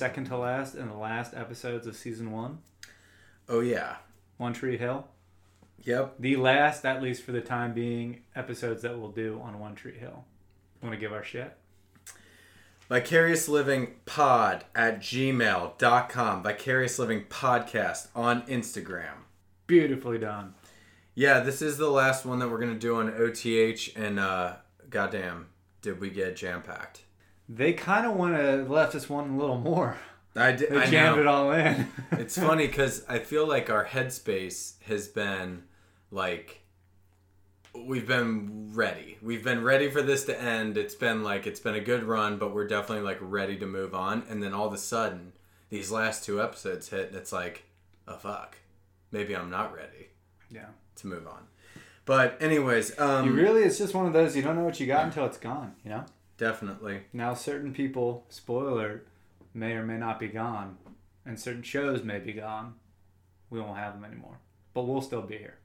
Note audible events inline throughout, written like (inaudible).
Second to last and the last episodes of season one, Oh, yeah. One Tree Hill? Yep. The last, at least for the time being, episodes that we'll do on One Tree Hill. Want to give our shit? Vicarious Living Pod at gmail.com. Vicarious Living Podcast on Instagram. Beautifully done. Yeah, this is the last one that we're going to do on OTH, and uh, goddamn, did we get jam packed. They kind of want to left us one a little more. I did. They I jammed know. it all in. (laughs) it's funny because I feel like our headspace has been like we've been ready. We've been ready for this to end. It's been like it's been a good run, but we're definitely like ready to move on. And then all of a sudden, these last two episodes hit, and it's like, oh fuck, maybe I'm not ready yeah. to move on. But anyways, um, You really, it's just one of those, you don't know what you got until it's gone, you know? Definitely. Now, certain people, spoiler, may or may not be gone, and certain shows may be gone. We won't have them anymore, but we'll still be here.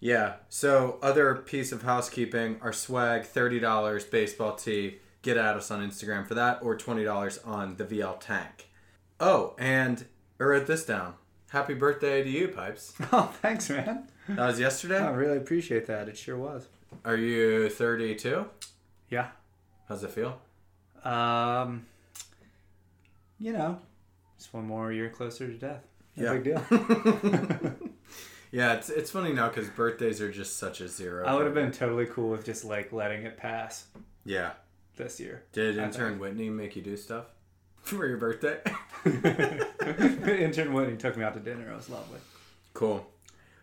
Yeah. So other piece of housekeeping, our swag, thirty dollars baseball tee. Get at us on Instagram for that, or twenty dollars on the VL tank. Oh, and I wrote this down. Happy birthday to you, Pipes. (laughs) Oh, thanks, man. That was yesterday? I really appreciate that. It sure was. Are you thirty-two? Yeah. How's it feel? Um, you know, just one more year closer to death. No Yeah. big deal. (laughs) (laughs) Yeah, it's it's funny now because birthdays are just such a zero. I would have been totally cool with just like letting it pass Yeah. this year. Did intern Whitney make you do stuff (laughs) for your birthday? Intern Whitney took me out to dinner. It was lovely. Cool.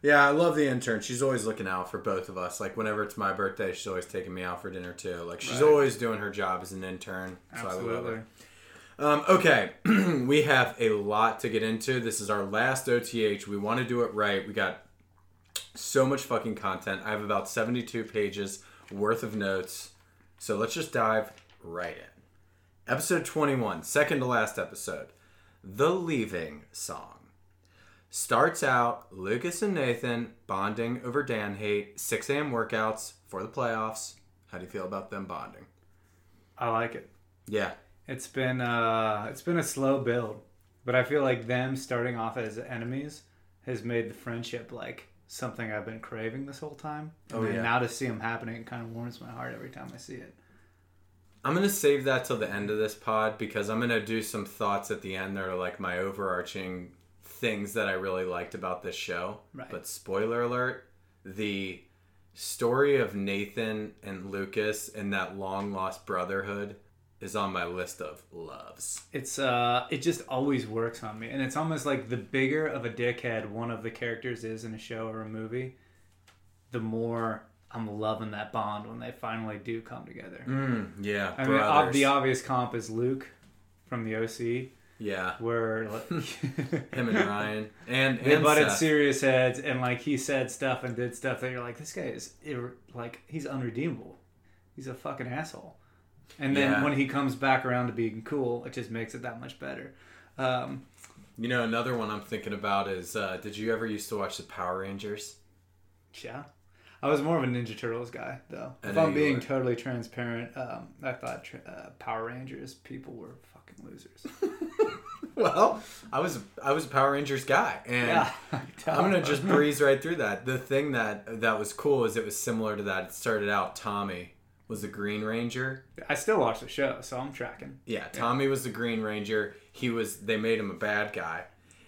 Yeah, I love the intern. She's always looking out for both of us. Like whenever it's my birthday, she's always taking me out for dinner too. Like she's Right. always doing her job as an intern. So I love Absolutely. her. Um, okay, (clears throat) we have a lot to get into. This is our last OTH. We want to do it right. We got so much fucking content. I have about 72 pages worth of notes. So let's just dive right in. Episode 21, second to last episode. The Leaving Song. Starts out Lucas and Nathan bonding over Dan hate, 6 a.m. workouts for the playoffs. How do you feel about them bonding? I like it. Yeah, It's been uh, it's been a slow build, but I feel like them starting off as enemies has made the friendship like something I've been craving this whole time. And Oh, yeah. now to see them happening, it kind of warms my heart every time I see it. I'm gonna save that till the end of this pod because I'm gonna do some thoughts at the end that are like my overarching things that I really liked about this show. Right. But spoiler alert, the story of Nathan and Lucas and that long lost brotherhood is on my list of loves. It's uh, it just always works on me, and it's almost like the bigger of a dickhead one of the characters is in a show or a movie, the more I'm loving that bond when they finally do come together. Mm, yeah, I mean, the obvious comp is Luke from the OC, yeah, where like, (laughs) him (laughs) and Ryan and they and butted Seth. serious heads, and like he said stuff and did stuff that you're like, this guy is ir- like he's unredeemable. He's a fucking asshole. And then Yeah. when he comes back around to being cool, it just makes it that much better. Um, You know, another one I'm thinking about is uh, did you ever used to watch the Power Rangers? yeah. I was more of a Ninja Turtles guy, though. I If I'm being were. totally transparent, um, I thought uh, Power Rangers people were fucking losers. (laughs) Well, I was I was a Power Rangers guy, and yeah, (laughs) I can tell. I'm gonna just breeze right through that. The thing that that was cool is it was similar to that. It started out Tommy was the Green Ranger. I still watch the show, so I'm tracking. Yeah, Tommy was the Green Ranger. He was they made him a bad guy,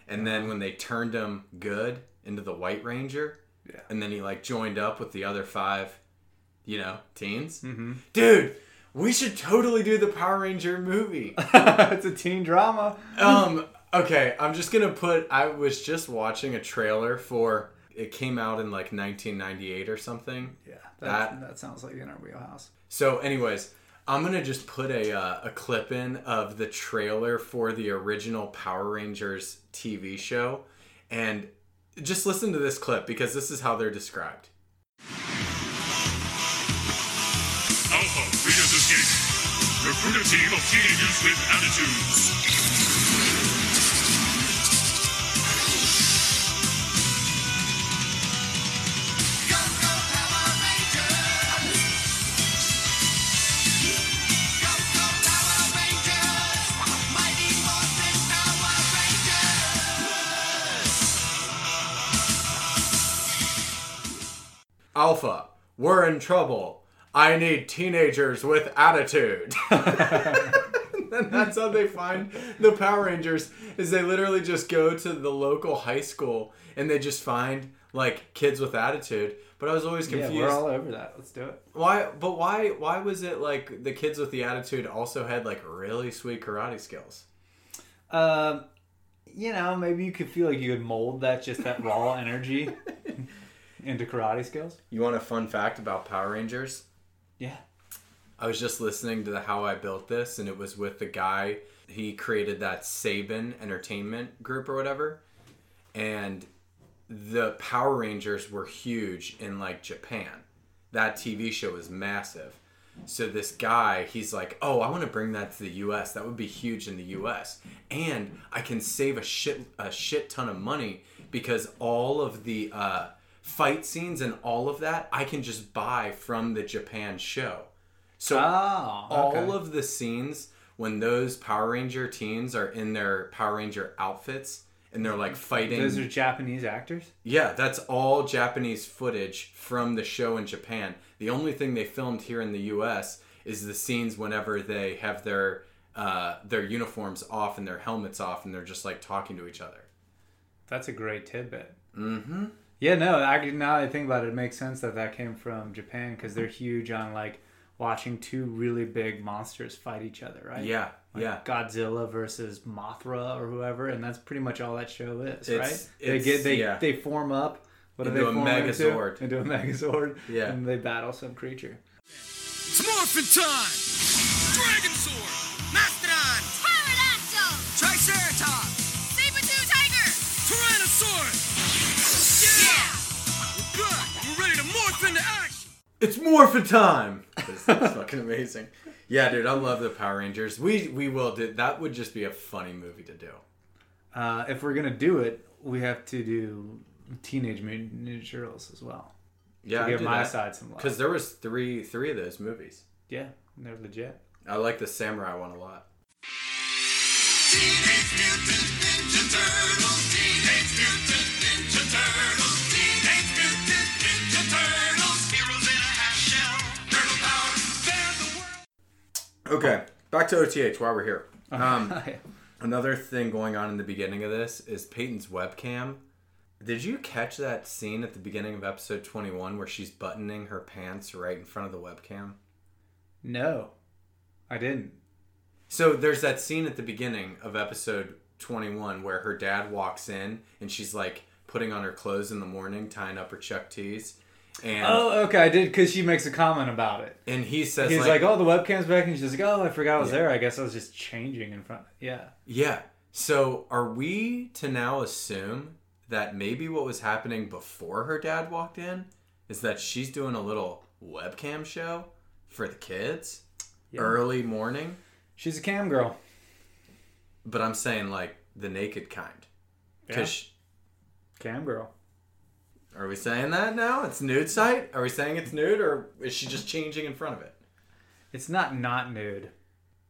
and then when they turned him good into the White Ranger, Yeah. and then he like joined up with the other five, you know, teens. Mm-hmm. Dude, we should totally do the Power Ranger movie. (laughs) it's a teen drama. um, okay, I'm just gonna put. I was just watching a trailer for it came out in like 1998 or something. Yeah, That- that sounds like in our wheelhouse. So, anyways, I'm gonna just put a uh, a clip in of the trailer for the original Power Rangers TV show, and just listen to this clip because this is how they're described. Recruit a team of teenagers with attitudes. Alpha, we're in trouble. I need teenagers with attitude. (laughs) and that's how they find the Power Rangers is they literally just go to the local high school and they just find like kids with attitude. But I was always confused. Yeah, we're all over that. Let's do it. Why? But why? Why was it like the kids with the attitude also had like really sweet karate skills? Um, you know, maybe you could feel like you could mold that just that raw (laughs) energy (laughs) into karate skills. You want a fun fact about Power Rangers? Yeah. I was just listening to the How I Built This, and it was with the guy. He created that Saban Entertainment Group or whatever, and the Power Rangers were huge in like Japan. That TV show was massive. So this guy, he's like, "Oh, I want to bring that to the U.S. That would be huge in the U.S. And I can save a shit a shit ton of money because all of the uh, fight scenes and all of that I can just buy from the Japan show. So Oh, all of the scenes when those Power Ranger teens are in their Power Ranger outfits and they're like fighting. Those are Japanese actors. Yeah, that's all Japanese footage from the show in Japan. The only thing they filmed here in the U.S. is the scenes whenever they have their uh, their uniforms off and their helmets off, and they're just like talking to each other. That's a great tidbit. Mm-hmm. Yeah, no. Actually, now that I think about it, it makes sense that that came from Japan because they're huge on like watching two really big monsters fight each other, right? Yeah, Like yeah. Godzilla versus Mothra or whoever, and that's pretty much all that show is, It's- right? They get they yeah. they form up. What do Into they a form Megazord. Into? into a Megazord. Yeah. And they battle some creature. It's Morphin time! Dragonzord! It's morphin time. That's, that's fucking amazing. Yeah, dude, I love the Power Rangers. We we will do that. Would just be a funny movie to do. Uh, if we're gonna do it, we have to do Teenage Mutant Ninja Turtles as well. Yeah, to give my side some love. because there was three three of those movies. Yeah, they're legit. I like the samurai one a lot. Teenage Mutant Ninja Turtles! Teenage Mutant Ninja Turtles! Okay, back to OTH while we're here. (laughs) Um, another thing going on in the beginning of this is Peyton's webcam. Did you catch that scene at the beginning of episode 21 where she's buttoning her pants right in front of the webcam? no, I didn't. So there's that scene at the beginning of episode 21 where her dad walks in and she's like putting on her clothes in the morning, tying up her Chuck tees. And Oh, okay, I did because she makes a comment about it. and he says He's like, like, "Oh, the webcam's back," and she's like, "Oh, I forgot I was Yeah. there. I guess I was just changing in front." Yeah. Yeah. So are we to now assume that maybe what was happening before her dad walked in is that she's doing a little webcam show for the kids Yeah. early morning? She's a cam girl. But I'm saying like the naked kind. Yeah. Cuz Cam girl. Are we saying that now? It's nude site? Are we saying it's nude or is she just changing in front of it? It's not not nude,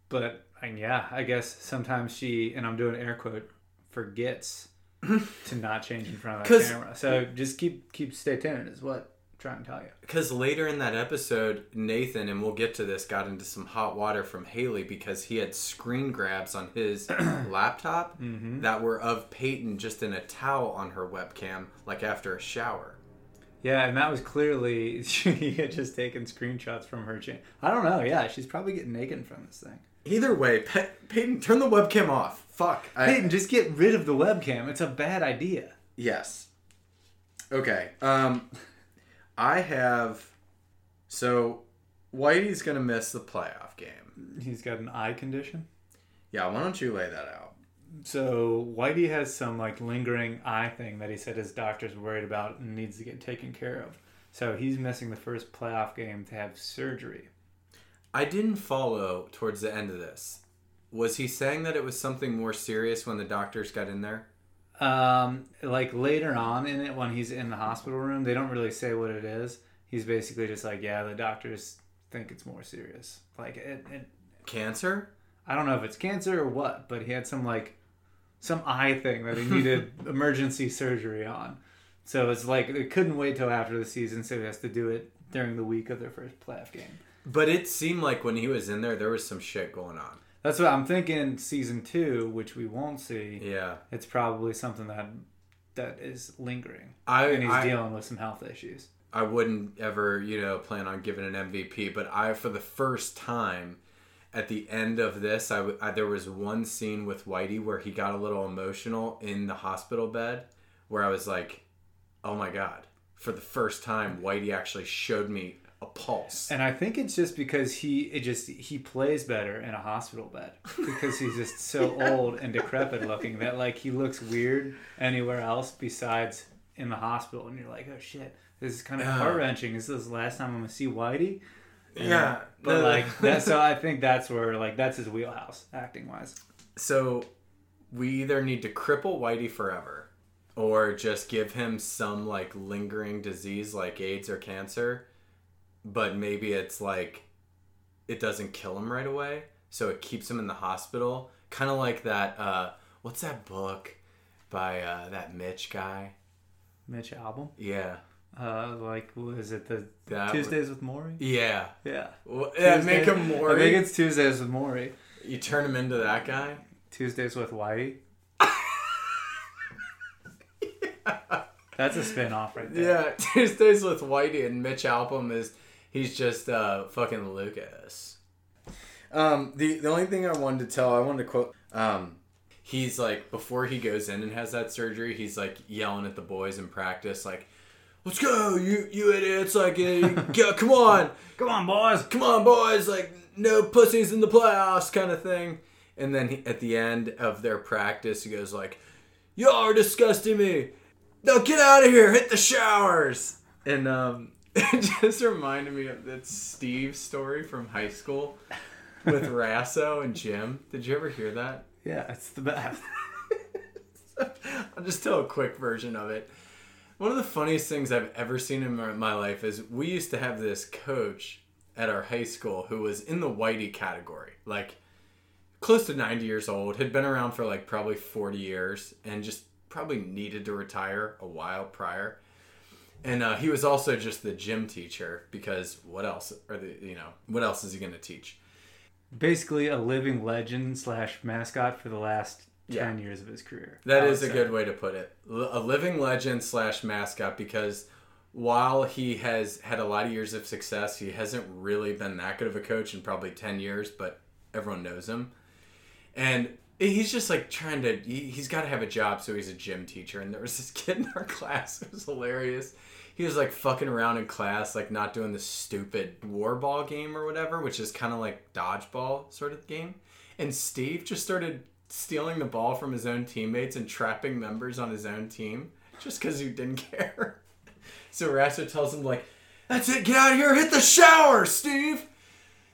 but and yeah, I guess sometimes she and I'm doing air quote forgets (laughs) to not change in front of the camera. So just keep keep stay tuned is what Trying to tell you. Because later in that episode, Nathan, and we'll get to this, got into some hot water from Haley because he had screen grabs on his (clears throat) laptop that were of Peyton just in a towel on her webcam, like after a shower. Yeah, and that was clearly (laughs) she had just taken screenshots from her chain. I don't know. Yeah, she's probably getting naked from this thing. Either way, Pe- Peyton, turn the webcam off. Fuck. I- Peyton, just get rid of the webcam. It's a bad idea. yes. Okay. Um, I have. So, Whitey's gonna miss the playoff game. He's got an eye condition. Yeah. Why don't you lay that out? So Whitey has some like lingering eye thing that he said his doctor's worried about and needs to get taken care of. So he's missing the first playoff game to have surgery. I didn't follow towards the end of this. Was he saying that it was something more serious when the doctors got in there? Um, like later on in it, when he's in the hospital room, they don't really say what it is. He's basically just like, yeah, the doctors think it's more serious. Like it, it Cancer? I don't know if it's cancer or what, but he had some like some eye thing that he needed (laughs) emergency surgery on. So it's like they couldn't wait till after the season, so he has to do it during the week of their first playoff game. But it seemed like when he was in there, there was some shit going on. That's what I'm thinking. Season two, which we won't see, Yeah. it's probably something that that is lingering, I and he's I, dealing with some health issues. I wouldn't ever, you know, plan on giving an MVP, but I, for the first time, at the end of this, I there was one scene with Whitey where he got a little emotional in the hospital bed, where I was like, "Oh my god!" For the first time, Whitey actually showed me a pulse. And I think it's just because he it just he plays better in a hospital bed because he's just (laughs) so old and decrepit looking that like he looks weird anywhere else besides in the hospital, and you're like, oh shit, this is kind of heart wrenching. Is this the last time I'm gonna see Whitey? yeah, But no, like that, so I think that's where like that's his wheelhouse acting wise. So we either need to cripple Whitey forever or just give him some like lingering disease like AIDS or cancer, but maybe it's like it doesn't kill him right away, so it keeps him in the hospital. Kind of like that uh what's that book by uh that Mitch guy? Mitch Albom, Yeah. uh, like was it the That Tuesdays with Morrie? Yeah. Yeah, Well, yeah, make him I think it's Tuesdays with Morrie. You turn him into that guy. Tuesdays with Whitey. (laughs) That's a spin off right there. Yeah, (laughs) Tuesdays with Whitey and Mitch Albom is he's just uh fucking Lucas. Um the the only thing I wanted to tell, I wanted to quote um he's like before he goes in and has that surgery, he's like yelling at the boys in practice like Let's go, you you idiots! Like, uh, (laughs) go, come on, Come on, boys. come on, boys! Like, no pussies in the playoffs, kind of thing. And then he, at the end of their practice, he goes like, "Y'all are disgusting me. No, get out of here. Hit the showers." And um, it just reminded me of that Steve story from high school with (laughs) Rasso and Jim. Did you ever hear that? Yeah, it's the best. (laughs) I'll just tell a quick version of it. One of the funniest things I've ever seen in my, my life is we used to have this coach at our high school who was in the whitey category, like close to 90 years old, had been around for like probably 40 years, and just probably needed to retire a while prior. And uh, he was also just the gym teacher because what else? Or the you know what else is he going to teach? Basically, a living legend slash mascot for the last Yeah. ten years of his career. That I is a say. good way to put it. A living legend slash mascot because while he has had a lot of years of success, he hasn't really been that good of a coach in probably 10 years, but everyone knows him. And he's just like trying to, he, he's got to have a job, so he's a gym teacher. And there was (laughs) this kid in our class, it was hilarious. He was like fucking around in class, like not doing the stupid war ball game or whatever, which is kind of like dodgeball sort of game. And Steve just started stealing the ball from his own teammates and trapping members on his own team just because he didn't (laughs) care. So Rasso tells him like, "That's it, get out of here, hit the shower, Steve."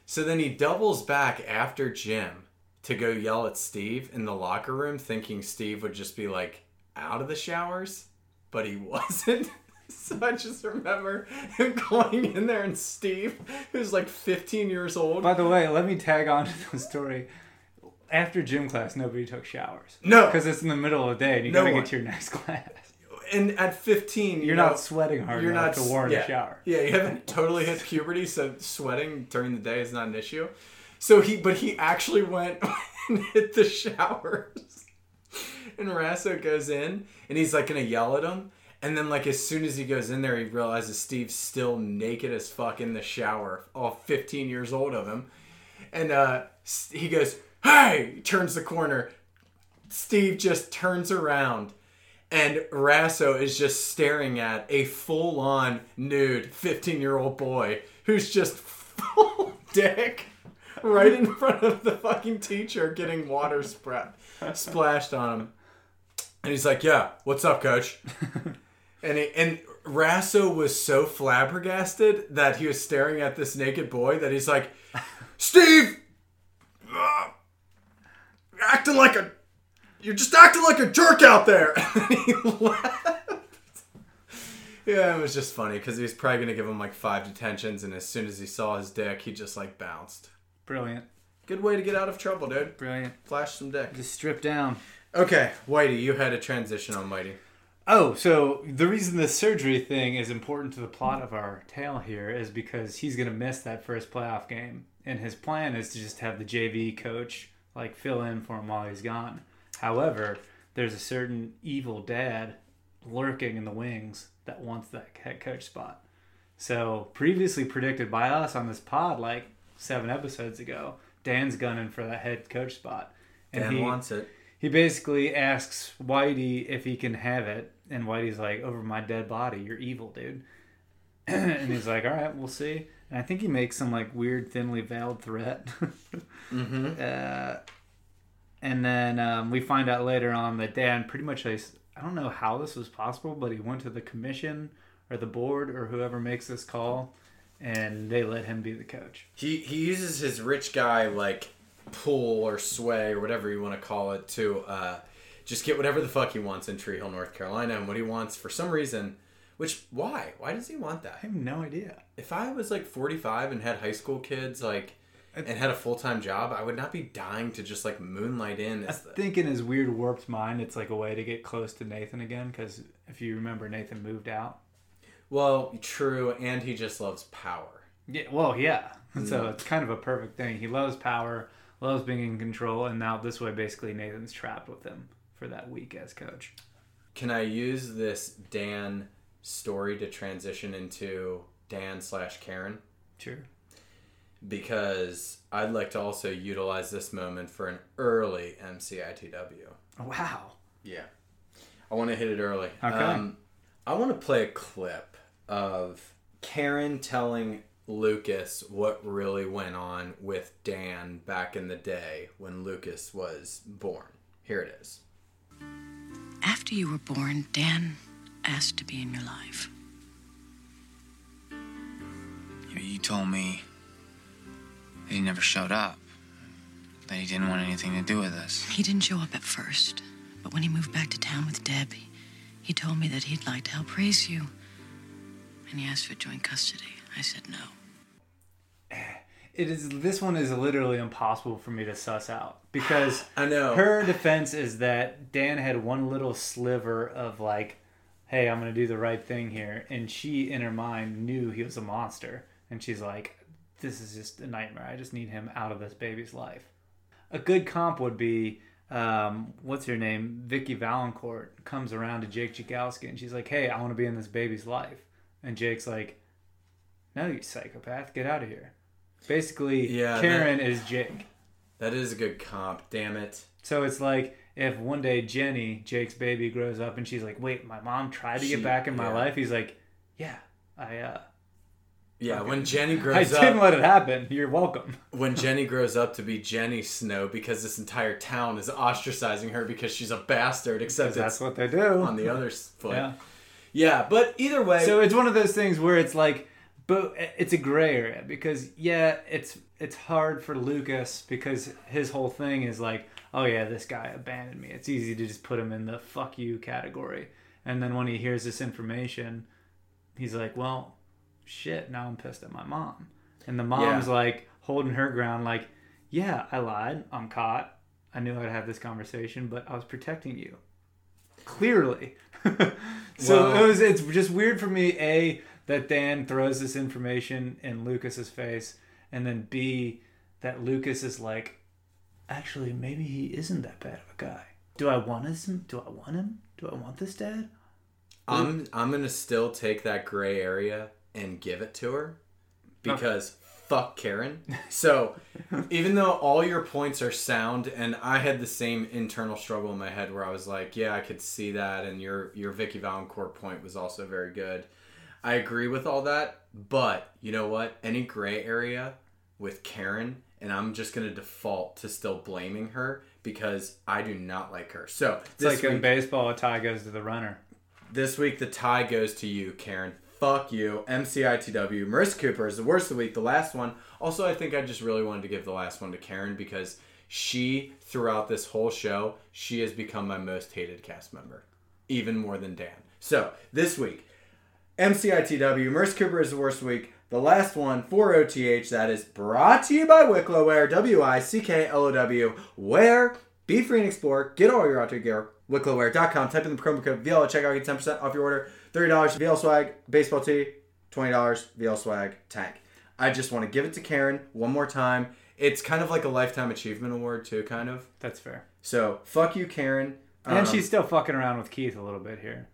So then he doubles back after Jim to go yell at Steve in the locker room, thinking Steve would just be like out of the showers, but he (laughs) wasn't. So I just remember him (laughs) going in there and Steve, who's like 15 years old. By the way, let me tag on to the story. After gym class, nobody took showers. No. because it's in the middle of the day and you No gotta one. get to your next (laughs) class. and at 15, you You're know, not sweating hard you're enough not to warrant yeah, a shower. Yeah, you haven't totally hit puberty, so sweating during the day is not an issue. So he, but he actually went (laughs) and hit the showers. And Rasso goes in, and he's like gonna yell at him. And then, like as soon as he goes in there, he realizes Steve's still naked as fuck in the shower, all 15 years old of him. And uh, he goes, "Hey!" He turns the corner. Steve just turns around and Rasso is just staring at a full on nude 15 year old boy who's just (laughs) full dick right in front of the fucking teacher getting water spra- splashed on him. And he's like, Yeah, what's up, coach? (laughs) and, he, and Rasso was so flabbergasted that he was staring at this naked boy that he's like, Steve! uh, acting like a you're just acting like a jerk out there. (laughs) And he laughed. Yeah, it was just funny because he was probably gonna give him like five detentions, and as soon as he saw his dick, he just like bounced. Brilliant. Good way to get out of trouble, dude. Brilliant. Flash some dick. Just strip down. Okay, Whitey, you had a transition on Whitey. Oh, so the reason the surgery thing is important to the plot of our tale here is because he's going to miss that first playoff game. And his plan is to just have the JV coach like fill in for him while he's gone. However, there's a certain evil dad lurking in the wings that wants that head coach spot. So, previously predicted by us on this pod like 7 episodes ago, Dan's gunning for that head coach spot. And Dan he, wants it. he basically asks Whitey if he can have it, and Whitey's like, "Over my dead body, you're evil, dude." (clears throat) and he's like, "All right, we'll see." And I think he makes some like weird, thinly veiled threat. (laughs) Mm-hmm. uh, and then um, we find out later on that Dan pretty much, I don't know how this was possible, but he went to the commission or the board or whoever makes this call, and they let him be the coach. He he uses his rich guy like pull or sway or whatever you want to call it to uh, just get whatever the fuck he wants in Tree Hill, North Carolina, and what he wants for some reason. Which why? Why does he want that? I have no idea. If I was like 45 and had high school kids like and had a full time job, I would not be dying to just like moonlight in I the, think in his weird warped mind, it's like a way to get close to Nathan again. Because if you remember, Nathan moved out. Well, true, and he just loves power. Yeah, well, yeah. So it's kind of a perfect thing. He loves power, loves being in control, and now this way, basically, Nathan's trapped with him for that week as coach. Can I use this Dan story to transition into Dan slash Karen? Sure. Because I'd like to also utilize this moment for an early MCITW. Wow. Yeah. I want to hit it early. Okay. Um, I want to play a clip of Karen telling Lucas what really went on with Dan back in the day when Lucas was born. Here it is. After you were born, Dan asked to be in your life. You told me that he never showed up, that he didn't want anything to do with us. He didn't show up at first, but when he moved back to town with Deb, he, he told me that he'd like to help raise you. And he asked for joint custody. I said no. It is. This one is literally impossible for me to suss out because (sighs) I know. her defense is that Dan had one little sliver of like, "Hey, I'm gonna do the right thing here," and she, in her mind, knew he was a monster, and she's like, "This is just a nightmare. I just need him out of this baby's life." A good comp would be, um, what's her name? Vicky Valancourt comes around to Jake Jagelski, and she's like, "Hey, I want to be in this baby's life," and Jake's like, "No, you psychopath, get out of here." Basically, Yeah, Karen is Jake. That is a good comp. Damn it. So it's like if one day Jenny, Jake's baby, grows up and she's like, "Wait, my mom tried to She- get back in my yeah. life." He's like, "Yeah, I uh, Yeah, when Jenny grows (laughs) I grows didn't up, let it happen. You're welcome." (laughs) when Jenny (laughs) grows up to be Jenny Snow, because this entire town is ostracizing her because she's a bastard, except That's what they do. on the other foot. Yeah. Yeah, but either way, So it's one of those things where it's like, but it's a gray area because yeah, it's it's hard for Lucas because his whole thing is like, oh yeah, this guy abandoned me. It's easy to just put him in the fuck you category. And then when he hears this information, he's like, well, shit, now I'm pissed at my mom. And the mom's Yeah. like holding her ground, like, yeah, I lied. I'm caught. I knew I'd have this conversation, but I was protecting you. Clearly. (laughs) so Well- it was it's just weird for me, A, that Dan throws this information in Lucas's face, and then B, that Lucas is like, actually, maybe he isn't that bad of a guy. Do I want him? Do I want him? Do I want this dad? I'm I'm gonna still take that gray area and give it to her oh. because fuck Karen. So even though all your points are sound, and I had the same internal struggle in my head where I was like, yeah, I could see that, and your your Vicky Valancourt point was also very good. I agree with all that, but you know what? Any gray area with Karen, and I'm just gonna default to still blaming her because I do not like her. So It's like in baseball, a tie goes to the runner. this week the tie goes to you, Karen. Fuck you, MCITW. Marissa Cooper is the worst of the week. The last one. Also, I think I just really wanted to give the last one to Karen because she, throughout this whole show, she has become my most hated cast member, even more than Dan. So this week, MCITW. Marissa Cooper is the worst week. The last one for OTH that is brought to you by Wicklow Wear, W I C K L O W. Wear, be free and explore. Get all your outdoor gear. WicklowWear.com. Type in the promo code VL at checkout. Get 10% off your order. $30 VL swag, baseball tee, $20 VL swag, tank. I just want to give it to Karen one more time. It's kind of like a lifetime achievement award, too, kind of. That's fair. So, fuck you, Karen. And Um, she's still fucking around with Keith a little bit here.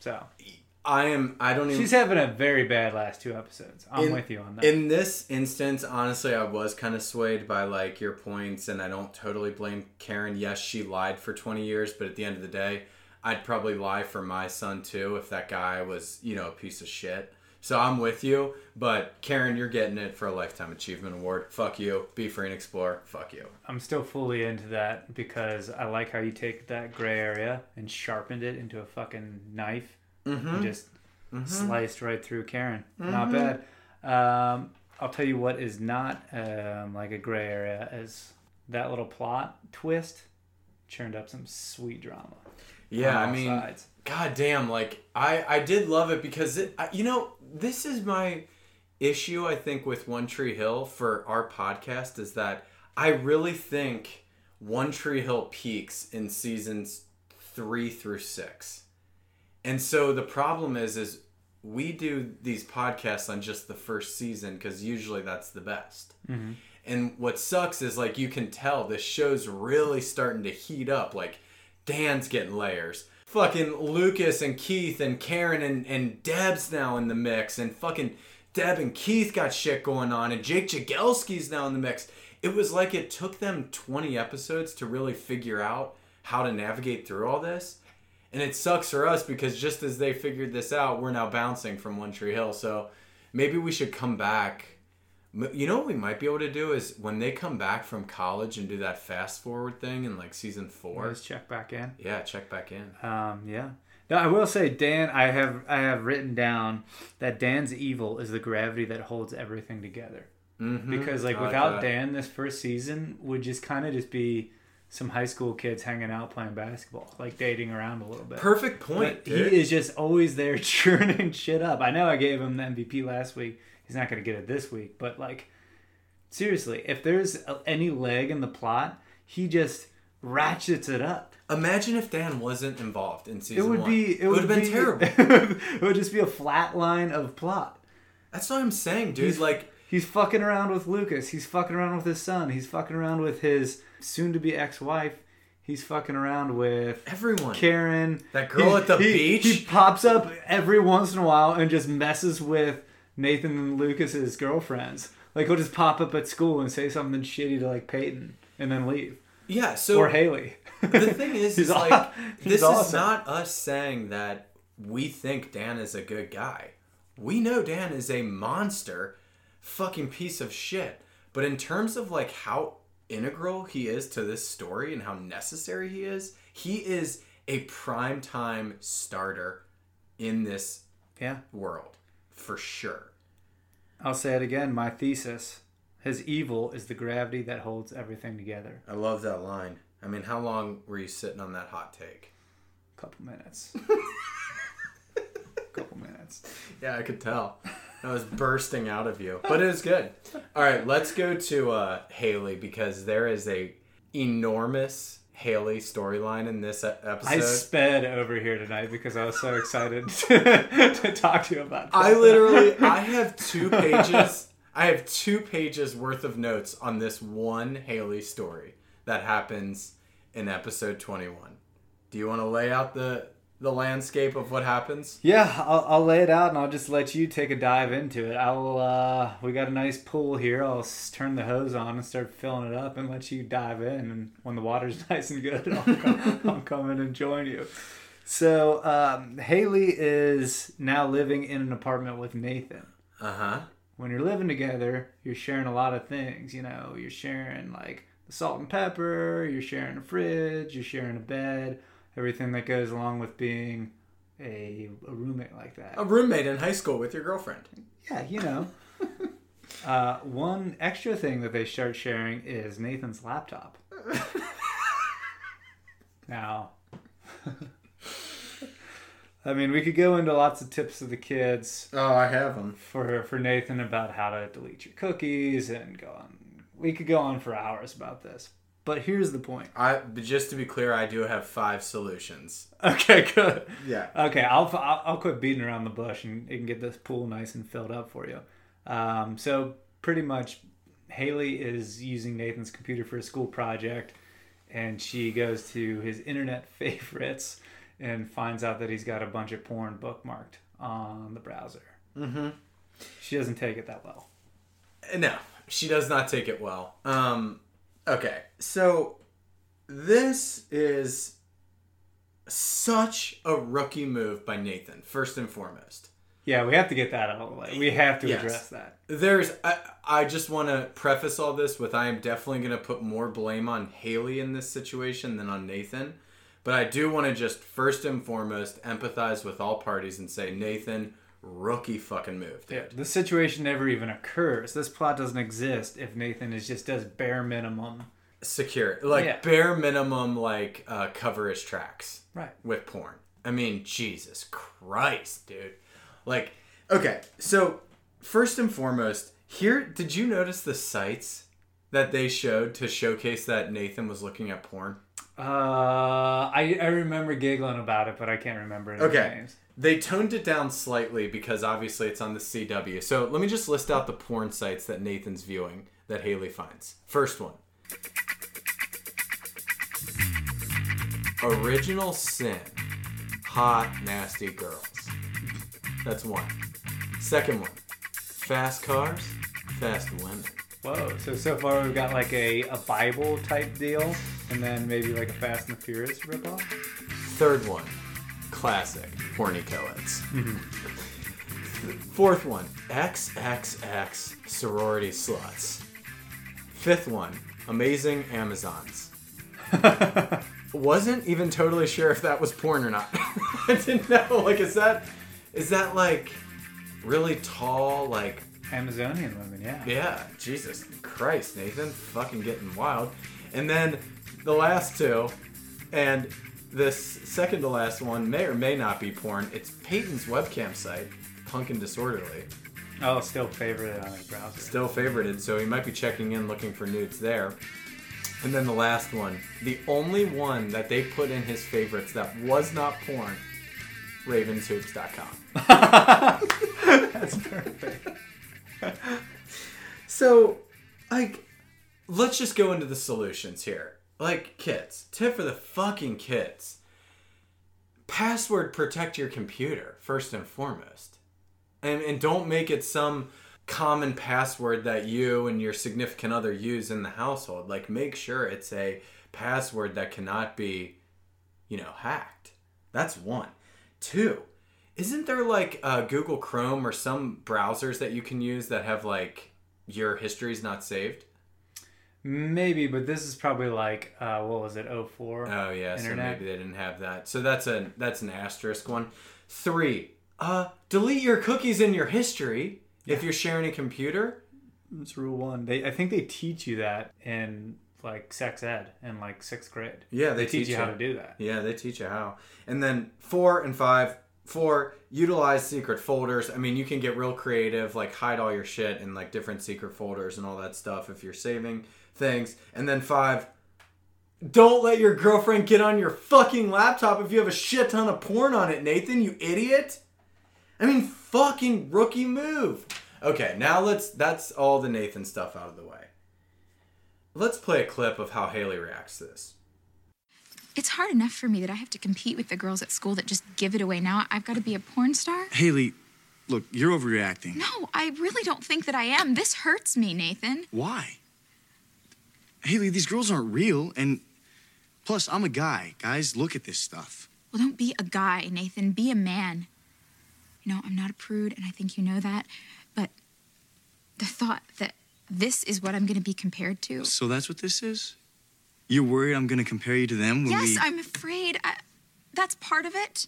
So I am, I don't even. she's having a very bad last two episodes. I'm in- with you on that. In this instance, honestly, I was kind of swayed by like your points, and I don't totally blame Karen. Yes, she lied for 20 years, but at the end of the day, I'd probably lie for my son too if that guy was, you know, a piece of shit. So I'm with you, but Karen, you're getting it for a lifetime achievement award. Fuck you. Be free and explore. Fuck you. I'm still fully into that because I like how you take that gray area and sharpened it into a fucking knife Mm-hmm. and just sliced right through Karen. Not bad. Um, I'll tell you what is not um, like a gray area is that little plot twist churned up some sweet drama. Yeah, I mean, sides. God damn, like I I did love it because it I, you know this is my issue I think with One Tree Hill for our podcast is that I really think One Tree Hill peaks in seasons three through six, and so the problem is is we do these podcasts on just the first season because usually that's the best. Mm-hmm. And what sucks is like you can tell this show's really starting to heat up. Like Dan's getting layers. Fucking Lucas and Keith and Karen and, and Deb's now in the mix. And fucking Deb and Keith got shit going on. And Jake Jagelski's now in the mix. It was like it took them 20 episodes to really figure out how to navigate through all this. And it sucks for us because just as they figured this out, we're now bouncing from One Tree Hill. So maybe we should come back. You know what we might be able to do is when they come back from college and do that fast forward thing in like season four. Let's check back in. Yeah, check back in. Um, yeah. No, I will say, Dan. I have I have written down that Dan's evil is the gravity that holds everything together. Mm-hmm. Because like I without that. Dan, this first season would just kind of just be some high school kids hanging out playing basketball, like dating around a little bit. Perfect point. But he is just always there (laughs) churning shit up. I know I gave him the MVP last week. He's not going to get it this week, but like seriously, if there's any leg in the plot, he just ratchets it up. Imagine if Dan wasn't involved in season It would one. be. It, would would have been be- terrible. (laughs) it would just be a flat line of plot. That's what I'm saying, dude. He's- like, He's fucking around with Lucas. He's fucking around with his son. He's fucking around with his soon-to-be ex-wife. He's fucking around with everyone. Karen. That girl at the he, beach? He pops up every once in a while and just messes with Nathan and Lucas's girlfriends. Like he'll just pop up at school and say something shitty to like Peyton and then leave. yeah, so or Haley. the thing is, (laughs) is like this is not us saying that we think Dan is a good guy. We know Dan is a monster, fucking piece of shit. But in terms of like how integral he is to this story and how necessary he is, he is a prime time starter in this yeah. world for sure. I'll say it again. My thesis: his evil is the gravity that holds everything together. I love that line. I mean, how long were you sitting on that hot take? couple minutes. (laughs) couple minutes. Yeah, I could tell. That was bursting out of you, but it was good. All right, let's go to uh, Haley because there is a enormous Haley storyline in this episode. I sped over here tonight because I was so excited (laughs) to talk to you about. I literally, I (laughs) have two pages. I have two pages worth of notes on this one Haley story that happens in episode twenty-one. Do you want to lay out the the landscape of what happens? Yeah, I'll, I'll lay it out and I'll just let you take a dive into it. I'll uh, we got a nice pool here. I'll turn the hose on and start filling it up and let you dive in. And when the water's (laughs) nice and good, I'll come, (laughs) I'll come in and join you. So um, Haley is now living in an apartment with Nathan. Uh huh. When you're living together, you're sharing a lot of things. You know, you're sharing like the salt and pepper. You're sharing a fridge. You're sharing a bed. Everything that goes along with being a, a roommate like that. A roommate in high school with your girlfriend. Yeah, you know. (laughs) uh, one extra thing that they start sharing is Nathan's laptop. (laughs) now, (laughs) I mean, we could go into lots of tips of the kids Oh, I have them. for for Nathan about how to delete your cookies and go on. We could go on for hours about this, but here's the point. I but just to be clear, I do have five solutions. (laughs) Okay, good. Yeah. Okay, I'll, I'll I'll quit beating around the bush and, and get this pool nice and filled up for you. Um, so pretty much, Haley is using Nathan's computer for a school project, and she goes to his internet (laughs) favorites and finds out that he's got a bunch of porn bookmarked on the browser. Mm-hmm. She doesn't take it that well. No, she does not take it well. Um, okay, so this is such a rookie move by Nathan. First and foremost, Yeah, we have to get that out of the way. We have to Yes. address that. there's. I, I just want to preface all this with I am definitely going to put more blame on Haley in this situation than on Nathan. But I do want to just first and foremost empathize with all parties and say Nathan, rookie fucking move. dude. Yeah, this situation never even occurs. This plot doesn't exist if Nathan is just does bare minimum. secure like Yeah. bare minimum like uh cover his tracks Right. with porn i mean jesus christ dude like okay so first and foremost here did you notice the sites that they showed to showcase that nathan was looking at porn Uh, I I remember giggling about it, but I can't remember any Okay. names. They toned it down slightly because obviously it's on the CW. So let me just list out the porn sites that Nathan's viewing that Haley finds. First one Original Sin Hot, Nasty Girls. That's one. Second one Fast Cars, Fast Women. Whoa! So so far we've got like a, a Bible type deal, and then maybe like a Fast and the Furious ripoff. Third one, classic, horny co-eds. Mm-hmm. Fourth one, XXX sorority sluts. Fifth one, amazing Amazons. (laughs) Wasn't even totally sure if that was porn or not. (laughs) I didn't know. Like, is that, is that like really tall? Like, Amazonian women, yeah. yeah, Jesus Christ, Nathan, fucking getting wild. And then the last two, and this second to last one may or may not be porn. It's Peyton's webcam site, Punk and Disorderly. Oh, still favorite on his browser. Still favorited, so he might be checking in looking for nudes there. And then the last one, the only one that they put in his favorites that was not porn, ravenshoops.com. (laughs) That's perfect. (laughs) So, like, let's just go into the solutions here. Like, kids, tip for the fucking kids. Password protect your computer, first and foremost. And, and don't make it some common password that you and your significant other use in the household. Like, make sure it's a password that cannot be, you know, hacked. That's one. Two, isn't there like uh, Google Chrome or some browsers that you can use that have like your history's not saved? Maybe, but this is probably like uh, what was it? 04? Oh yeah, so maybe they didn't have that. So that's a that's an asterisk one. Three, uh, delete your cookies in your history if you're sharing a computer. That's rule one. They, I think they teach you that in like sex ed in like sixth grade. Yeah, they, They teach you how to do that. Yeah, they teach you how. And then four and five. Four, utilize secret folders. I mean, you can get real creative, like hide all your shit in like different secret folders and all that stuff if you're saving things. And then five, don't let your girlfriend get on your fucking laptop if you have a shit ton of porn on it, Nathan, you idiot. I mean, fucking rookie move. Okay, now let's, that's all the Nathan stuff out of the way. Let's play a clip of how Haley reacts to this. It's hard enough for me that I have to compete with the girls at school that just give it away. Now I've got to be a porn star? Haley, look, you're overreacting. No, I really don't think that I am. This hurts me, Nathan. Why? Haley, these girls aren't real, and plus, I'm a guy. Guys, look at this stuff. Well, don't be a guy, Nathan. Be a man. You know, I'm not a prude, and I think you know that. But the thought that this is what I'm going to be compared to. So that's what this is? You're worried I'm gonna compare you to them when Yes, we. I'm afraid. I, that's part of it.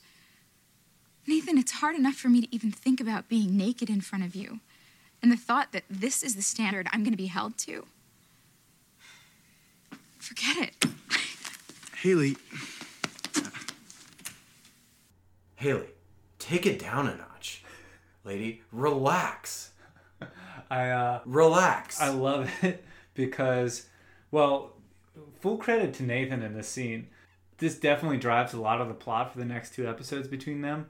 Nathan, it's hard enough for me to even think about being naked in front of you. And the thought that this is the standard I'm going to be held to. Forget it. Haley, Haley, take it down a notch. Lady, relax. (laughs) I uh, Relax. I love it (laughs) because, well, full credit to Nathan in this scene. This definitely drives a lot of the plot for the next two episodes between them.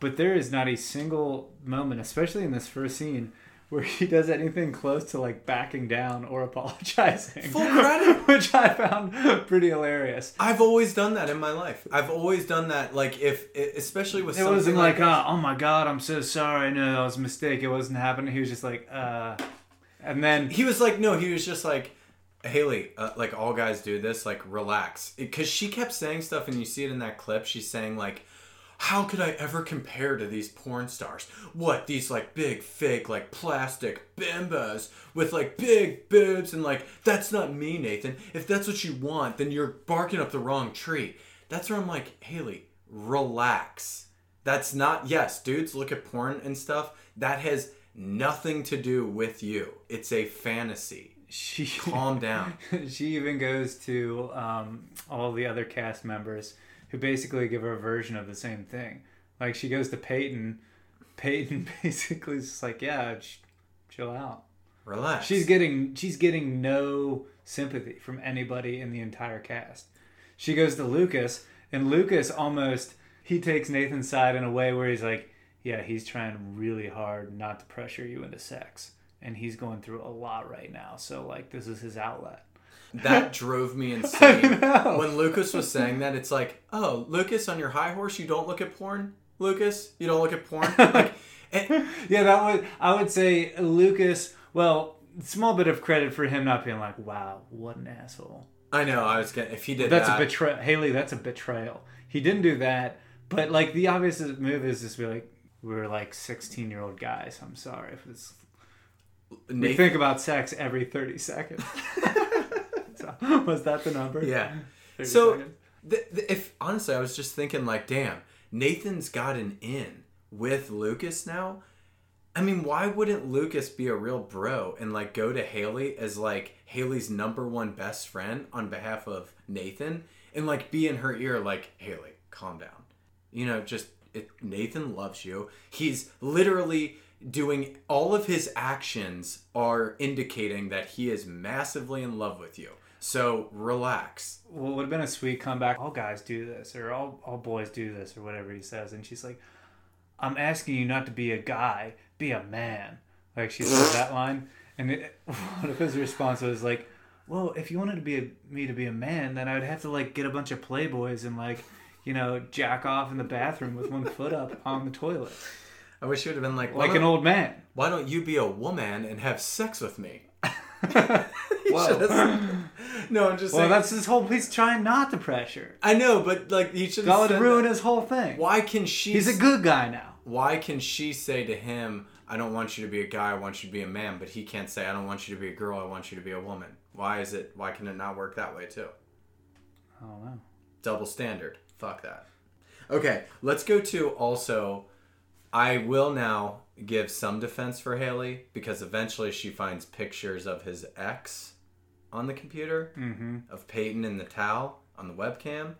But there is not a single moment, especially in this first scene, where he does anything close to like backing down or (laughs) apologizing. Full credit. (laughs) which I found pretty hilarious. I've always done that in my life. I've always done that. Like if, especially with It wasn't like, like, uh, oh my god, I'm so sorry. No, that was a mistake. It wasn't happening. He was just like, uh, and then he was like, no, he was just like, Haley, uh, like all guys do this. Like relax, because she kept saying stuff, and you see it in that clip. She's saying like. How could I ever compare to these porn stars? What, these like big fake like plastic bimbos with like big boobs and like that's not me, Nathan. If that's what you want, then you're barking up the wrong tree. That's where I'm like, Haley, relax. That's not yes, dudes look at porn and stuff. That has nothing to do with you. It's a fantasy. She (laughs) Calm down. she even goes to um, all the other cast members who basically give her a version of the same thing. Like she goes to Peyton. Peyton (laughs) basically is just like, yeah, ch- chill out. Relax. She's getting she's getting no sympathy from anybody in the entire cast. She goes to Lucas, and Lucas almost he takes Nathan's side in a way where he's like, yeah, he's trying really hard not to pressure you into sex, and he's going through a lot right now. So like, this is his outlet. that (laughs) drove me insane. When Lucas was saying that, it's like, oh, Lucas, on your high horse, you don't look at porn. Lucas, you don't look at porn. (laughs) Like, and, Yeah, that would I would say Lucas. Well, small bit of credit for him not being like, wow, what an asshole. I know. I was getting if he did That's that. a betrayal. Haley, that's a betrayal. He didn't do that, but like the obvious move is just be like, we're like sixteen year old guys. I'm sorry if it's. We think about sex every thirty seconds. (laughs) so, was that the number? Yeah. (laughs) So, seconds? th- th- if honestly, I was just thinking, like, damn, Nathan's got an in with Lucas now. I mean, why wouldn't Lucas be a real bro and like go to Haley as like Haley's number one best friend on behalf of Nathan and like be in her ear like Haley, calm down. You know, just it, Nathan loves you. He's literally doing all of his actions are indicating that he is massively in love with you. So relax. well, it would have been a sweet comeback. All guys do this, or all, all boys do this, or whatever he says. And she's like, I'm asking you not to be a guy, be a man. Like she said that (laughs) line. And it, (laughs) one of his response was like, well, if you wanted to be a, me to be a man, then I would have to like get a bunch of playboys and like, you know, jack off in the bathroom with one foot up on the toilet, I wish you would have been like, why like an don't- old man. Why don't you be a woman and have sex with me? (laughs) (laughs) Whoa. No, I'm just saying Well, saying. that's his whole. He's trying not to pressure. I know, but like he should. That would ruin his whole thing. Why can she? He's a good guy now. Why can she say to him, "I don't want you to be a guy. I want you to be a man," but he can't say, "I don't want you to be a girl. I want you to be a woman." Why is it? Why can it not work that way too? I don't know. Double standard. Fuck that. Okay, let's go to also. I will now give some defense for Haley because eventually she finds pictures of his ex on the computer mm-hmm. of Peyton in the towel on the webcam.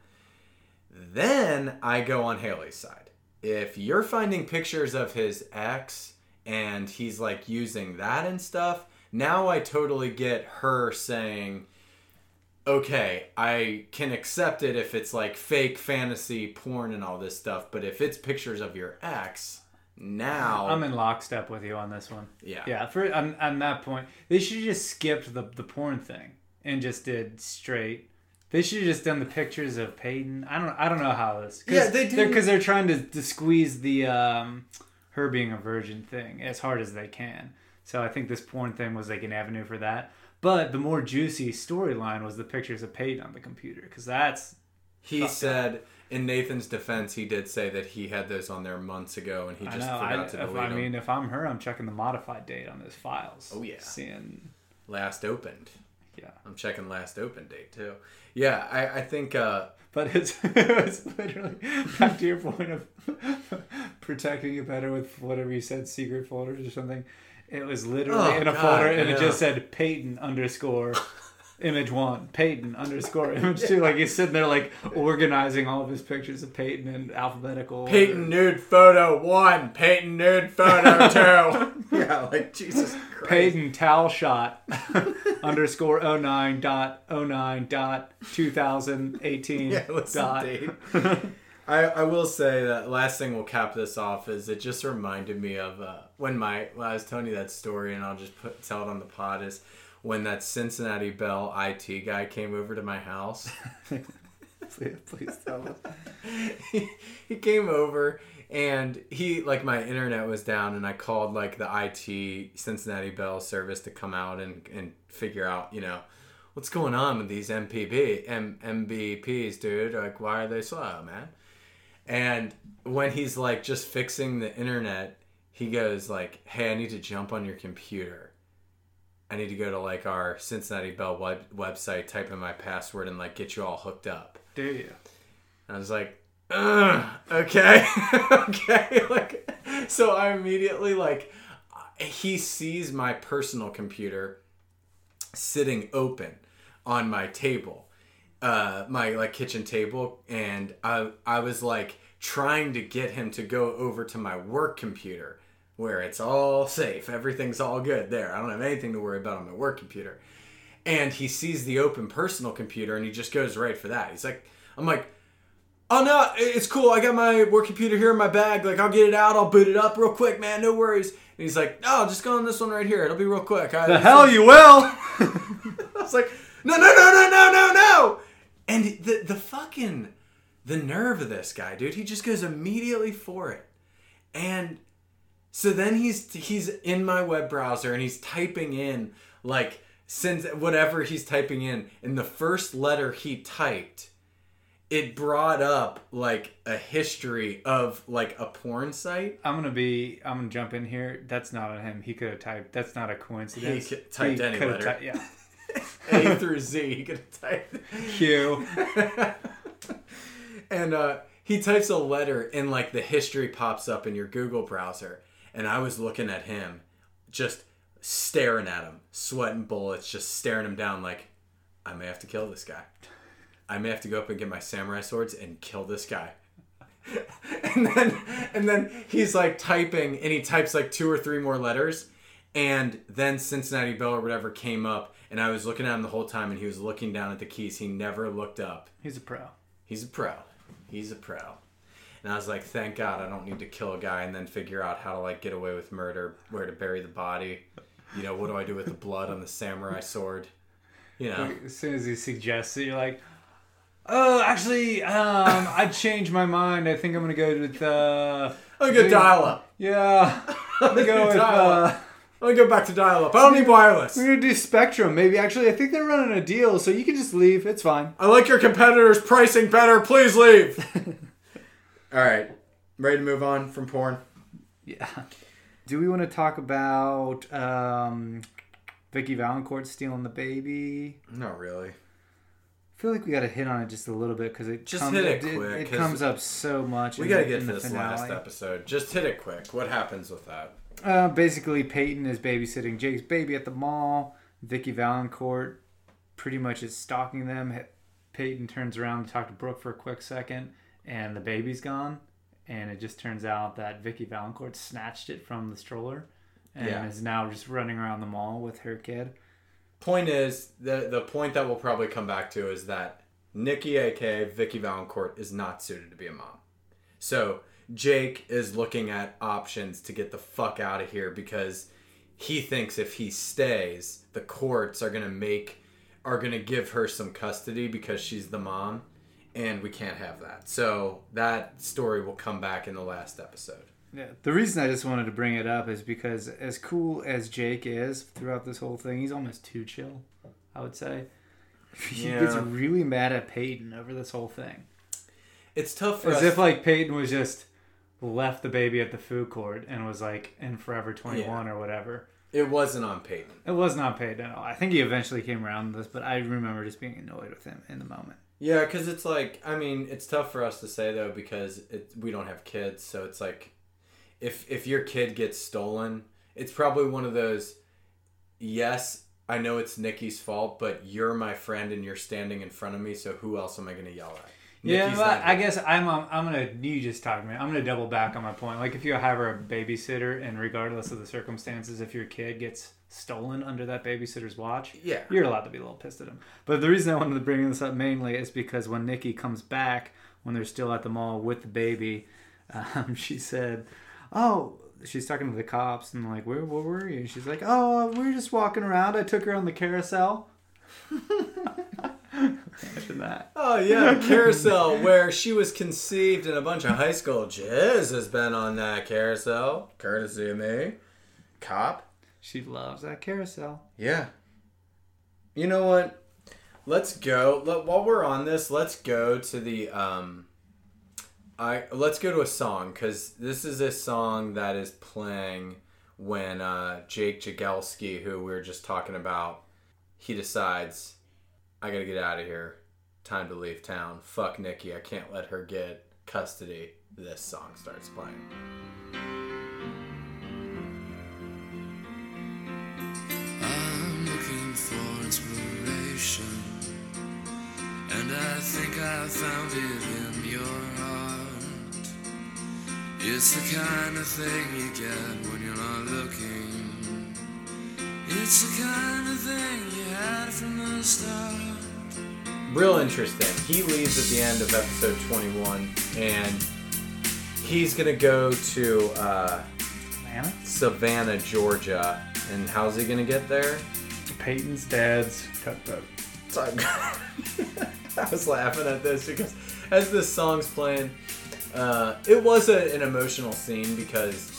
Then I go on Haley's side. If you're finding pictures of his ex and he's like using that and stuff, now I totally get her saying, okay, I can accept it if it's like fake fantasy porn and all this stuff, but if it's pictures of your ex, now I'm in lockstep with you on this one. Yeah. Yeah. For on, on that point, they should have just skipped the the porn thing and just did straight. They should have just done the pictures of Peyton. I don't. I don't know how this. Cause Yeah, they they're didn't- because they're trying to, to squeeze the um, her being a virgin thing as hard as they can. So I think this porn thing was like an avenue for that. But the more juicy storyline was the pictures of Peyton on the computer because that's He said, in Nathan's defense, he did say that he had those on there months ago and he just know. forgot I, to delete I them. mean, if I'm her, I'm checking the modified date on those files. Oh, yeah. seeing last opened. yeah. I'm checking last open date too. Yeah, I, I think uh, But it's, (laughs) it's literally back to your point of (laughs) protecting it better with whatever you said, secret folders or something. It was literally Oh, in a God, folder and it just said Peyton underscore image one, Peyton underscore image two. Like he's sitting there like organizing all of his pictures of Peyton in alphabetical. order. Peyton nude photo one, Peyton nude photo (laughs) two. (laughs) yeah, like Jesus Christ. Peyton towel shot (laughs) underscore 09 dot 09 dot 2018 Yeah, dot. I, I will say that last thing we'll cap this off is it just reminded me of uh, when my when I was telling you that story and I'll just put tell it on the pod is when that Cincinnati Bell IT guy came over to my house. Please, (laughs) please tell us. (laughs) he, he came over and he like my internet was down and I called like the IT Cincinnati Bell service to come out and and figure out you know what's going on with these MPB M, MBPs dude like why are they slow man and when he's like just fixing the internet he goes like hey I need to jump on your computer I need to go to like our Cincinnati Bell web- website type in my password and like get you all hooked up Do you? I was like, okay, (laughs) okay. (laughs) Like, so I immediately like, he sees my personal computer sitting open on my table, uh, my like kitchen table, and I I was like trying to get him to go over to my work computer where it's all safe, everything's all good there. I don't have anything to worry about on my work computer. And he sees the open personal computer and he just goes right for that. He's like, I'm like, oh no, it's cool. I got my work computer here in my bag. Like, I'll get it out. I'll boot it up real quick, man. No worries. And he's like, no, just go on this one right here. It'll be real quick. I, The hell you will! (laughs) I was like, no, no, no, no, no, no, no. And the the fucking the nerve of this guy, dude. He just goes immediately for it. And so then he's he's in my web browser and he's typing in like since whatever he's typing in and the first letter he typed it brought up like a history of like a porn site I'm gonna be. I'm gonna jump in here. That's not on him. He could have typed. That's not a coincidence. He typed any letter. ty- yeah. (laughs) A through Z. He could have typed Q. (laughs) and uh, he types a letter and like the history pops up in your google browser and i was looking at him just staring at him sweating bullets just staring him down like i may have to kill this guy i may have to go up and get my samurai swords and kill this guy (laughs) and then and then he's like typing and he types like two or three more letters and then cincinnati bell or whatever came up and i was looking at him the whole time and he was looking down at the keys he never looked up He's a pro. He's a pro. He's a pro. And I was like, thank God I don't need to kill a guy and then figure out how to like get away with murder, where to bury the body. You know, what do I do with the blood on the samurai sword? You know. As soon as he suggests it, you're like, "Oh, actually, um, (coughs) I changed my mind. I think I'm gonna go with uh, I'm gonna go dial up. yeah, (laughs) I'm gonna go with uh, up. I'm gonna go back to dial up. I don't need wireless. we're gonna do Spectrum. Maybe actually, I think they're running a deal, so you can just leave. It's fine. I like your competitors' pricing better. Please leave. (laughs) All right. Ready to move on from porn? Yeah. Do we want to talk about um, Vicky Valancourt stealing the baby? Not really. I feel like we got to hit on it just a little bit because it Just comes, hit it it, quick, It 'cause comes up so much. We in gotta the- get to this last finale. episode. Just hit it quick. What happens with that? Uh, basically, Peyton is babysitting Jake's baby at the mall. Vicky Valancourt pretty much is stalking them. Peyton turns around to talk to Brooke for a quick second, and the baby's gone. And it just turns out that Vicky Valancourt snatched it from the stroller and Yeah. is now just running around the mall with her kid. point is the the point that we'll probably come back to is that Nikki, aka Vicky Valancourt, is not suited to be a mom. So Jake is looking at options to get the fuck out of here because he thinks if he stays, the courts are gonna make are gonna give her some custody because she's the mom, and we can't have that. So that story will come back in the last episode. Yeah. The reason I just wanted to bring it up is because as cool as Jake is throughout this whole thing, he's almost too chill. I would say. He gets really mad at Peyton over this whole thing. It's tough for As us. if like Peyton was just left the baby at the food court and was like in Forever 21 or whatever. it wasn't on Peyton. It was not Peyton at all. I think he eventually came around to this, but I remember just being annoyed with him in the moment. Yeah, because it's like I mean, it's tough for us to say though because it, we don't have kids, so it's like if if your kid gets stolen, it's probably one of those. Yes, I know it's Nikki's fault, but you're my friend and you're standing in front of me, so who else am I going to yell at? Yeah, but I guess I'm um, I'm gonna you just talked me. I'm gonna double back on my point. Like if you have a babysitter and regardless of the circumstances, if your kid gets stolen under that babysitter's watch, Yeah. you're allowed to be a little pissed at him. But the reason I wanted to bring this up mainly is because when Nikki comes back when they're still at the mall with the baby, um, (laughs) she said, "Oh." She's talking to the cops and like, where, where were you? And she's like, oh, we were just walking around. I took her on the carousel. (laughs) Imagine that. Oh yeah, carousel where she was conceived and a bunch of high school jizz has been on that carousel, courtesy of me. Cop. She loves that carousel. Yeah. You know what? Let's go. Let, while we're on this, let's go to the um. I let's go to a song because this is a song that is playing when uh, Jake Jagelski, who we were just talking about, he decides, I gotta get out of here. Time to leave town. Fuck Nikki. I can't let her get custody. This song starts playing. I'm looking for inspiration, and I think I found it in your heart. It's the kind of thing you get when you're not looking. It's the kind of thing you had from the start. real interesting. He leaves at the end of episode 21, and he's gonna go to uh, Anna? Savannah, Georgia. And how's he gonna get there? Peyton's dad's tugboat. (laughs) I was laughing at this because as this song's playing, uh, it was a, an emotional scene because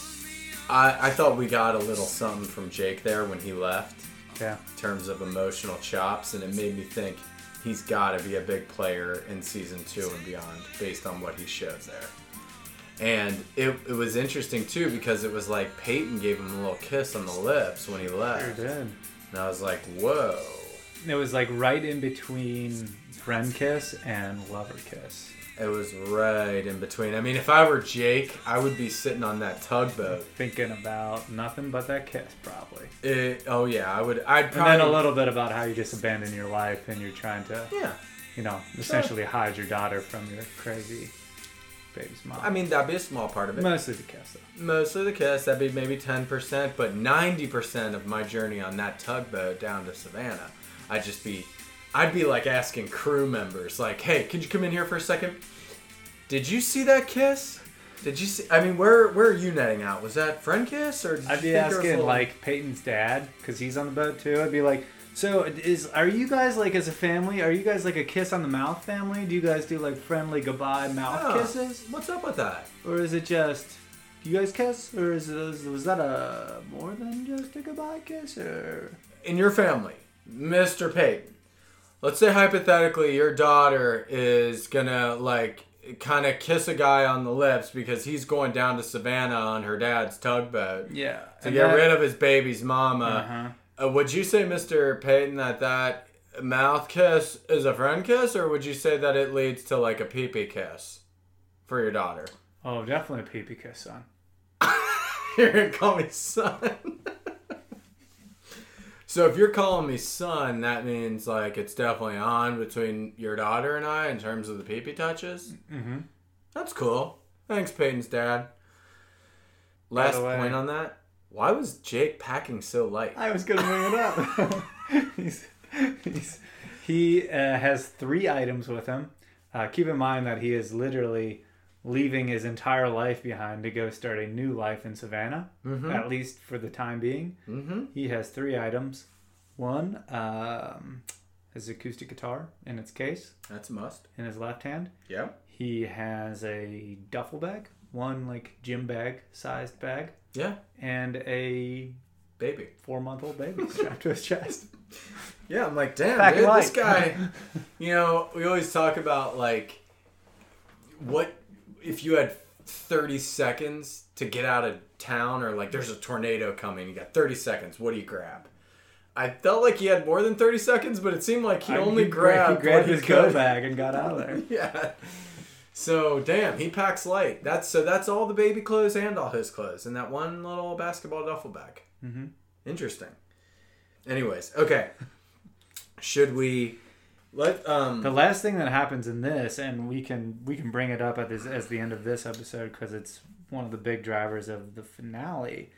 I, I thought we got a little something from Jake there when he left Yeah. in terms of emotional chops, and it made me think he's got to be a big player in season two and beyond based on what he showed there. And it, it was interesting too because it was like Peyton gave him a little kiss on the lips when he Sure left. did. And I was like, whoa. It was like right in between friend kiss and lover kiss. It was right in between. I mean, if I were Jake, I would be sitting on that tugboat. Thinking about nothing but that kiss, probably. It, oh yeah, I would. I'd probably, And then a little bit about how you just abandon your life and you're trying to, Yeah. you know, essentially hide your daughter from your crazy baby's mom. I mean, that'd be a small part of it. mostly the kiss, though. Mostly the kiss. That'd be maybe ten percent, but ninety percent of my journey on that tugboat down to Savannah, I'd just be, I'd be like asking crew members, like, "Hey, could you come in here for a second? Did you see that kiss? Did you see? I mean, where where are you netting out? Was that friend kiss or? Did I'd you be think there was a asking little- like Peyton's dad because he's on the boat too. I'd be like, so is are you guys like as a family? Are you guys like a kiss on the mouth family? Do you guys do like friendly goodbye mouth Yeah. kisses, What's up with that? or is it just you guys kiss, or is it, was that a more than just a goodbye kiss? Or in your family, Mr. Peyton, let's say hypothetically your daughter is gonna like kind of kiss a guy on the lips because he's going down to Savannah on her dad's tugboat yeah, to get rid of his baby's mama. Uh-huh. Uh, would you say, Mr. Peyton, that that mouth kiss is a friend kiss, or would you say that it leads to like a pee pee kiss for your daughter? Oh, definitely a pee pee kiss, son. (laughs) You're gonna call me son. (laughs) so if you're calling me son, that means like it's definitely on between your daughter and I in terms of the pee pee touches. Mm-hmm. That's cool. Thanks, Peyton's dad. Last way- point on that. Why was Jake packing so light? I was gonna bring it up. (laughs) he's, he's, he uh, has three items with him. Uh, keep in mind that he is literally leaving his entire life behind to go start a new life in Savannah, at least for the time being. Mm-hmm. He has three items. One, um, an acoustic guitar in its case That's a must. in his left hand. Yeah. He has a duffel bag, one like gym bag sized bag, Yeah. and a Baby. four month old baby (laughs) strapped to his chest. Yeah, I'm like, damn, Back dude, this guy. (laughs) you know, we always talk about like, what if you had 30 seconds to get out of town, or like there's a tornado coming, you got 30 seconds. What do you grab? I felt like he had more than 30 seconds, but it seemed like he I- only gra- grabbed, he grabbed his go bag and got out of there. (laughs) Yeah. So damn, he packs light. That's so that's all the baby clothes and all his clothes in that one little basketball duffel bag. Mhm. Interesting. Anyways, okay. Should we let um The last thing that happens in this, and we can we can bring it up at this as the end of this episode because it's one of the big drivers of the finale,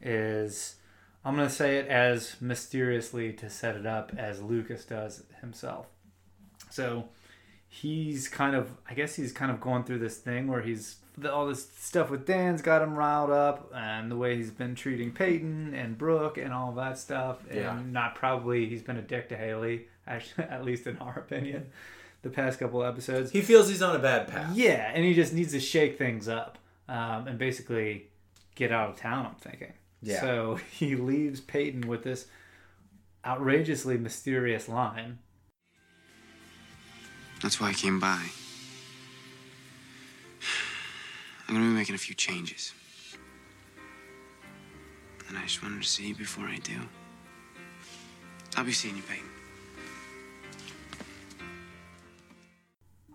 is I'm gonna say it as mysteriously to set it up as Lucas does himself. So he's kind of I guess he's kind of going through this thing where he's all this stuff with Dan's got him riled up, and the way he's been treating Peyton and Brooke and all that stuff, and Yeah. not probably he's been a dick to Haley, actually, (laughs) at least in our opinion, the past couple episodes. he feels he's on a bad path. Yeah, and he just needs to shake things up um, and basically get out of town. I'm thinking. Yeah. So (laughs) he leaves Peyton with this outrageously mysterious line. That's why I came by. I'm gonna be making a few changes. And I just wanted to see you before I do. I'll be seeing you, Peyton.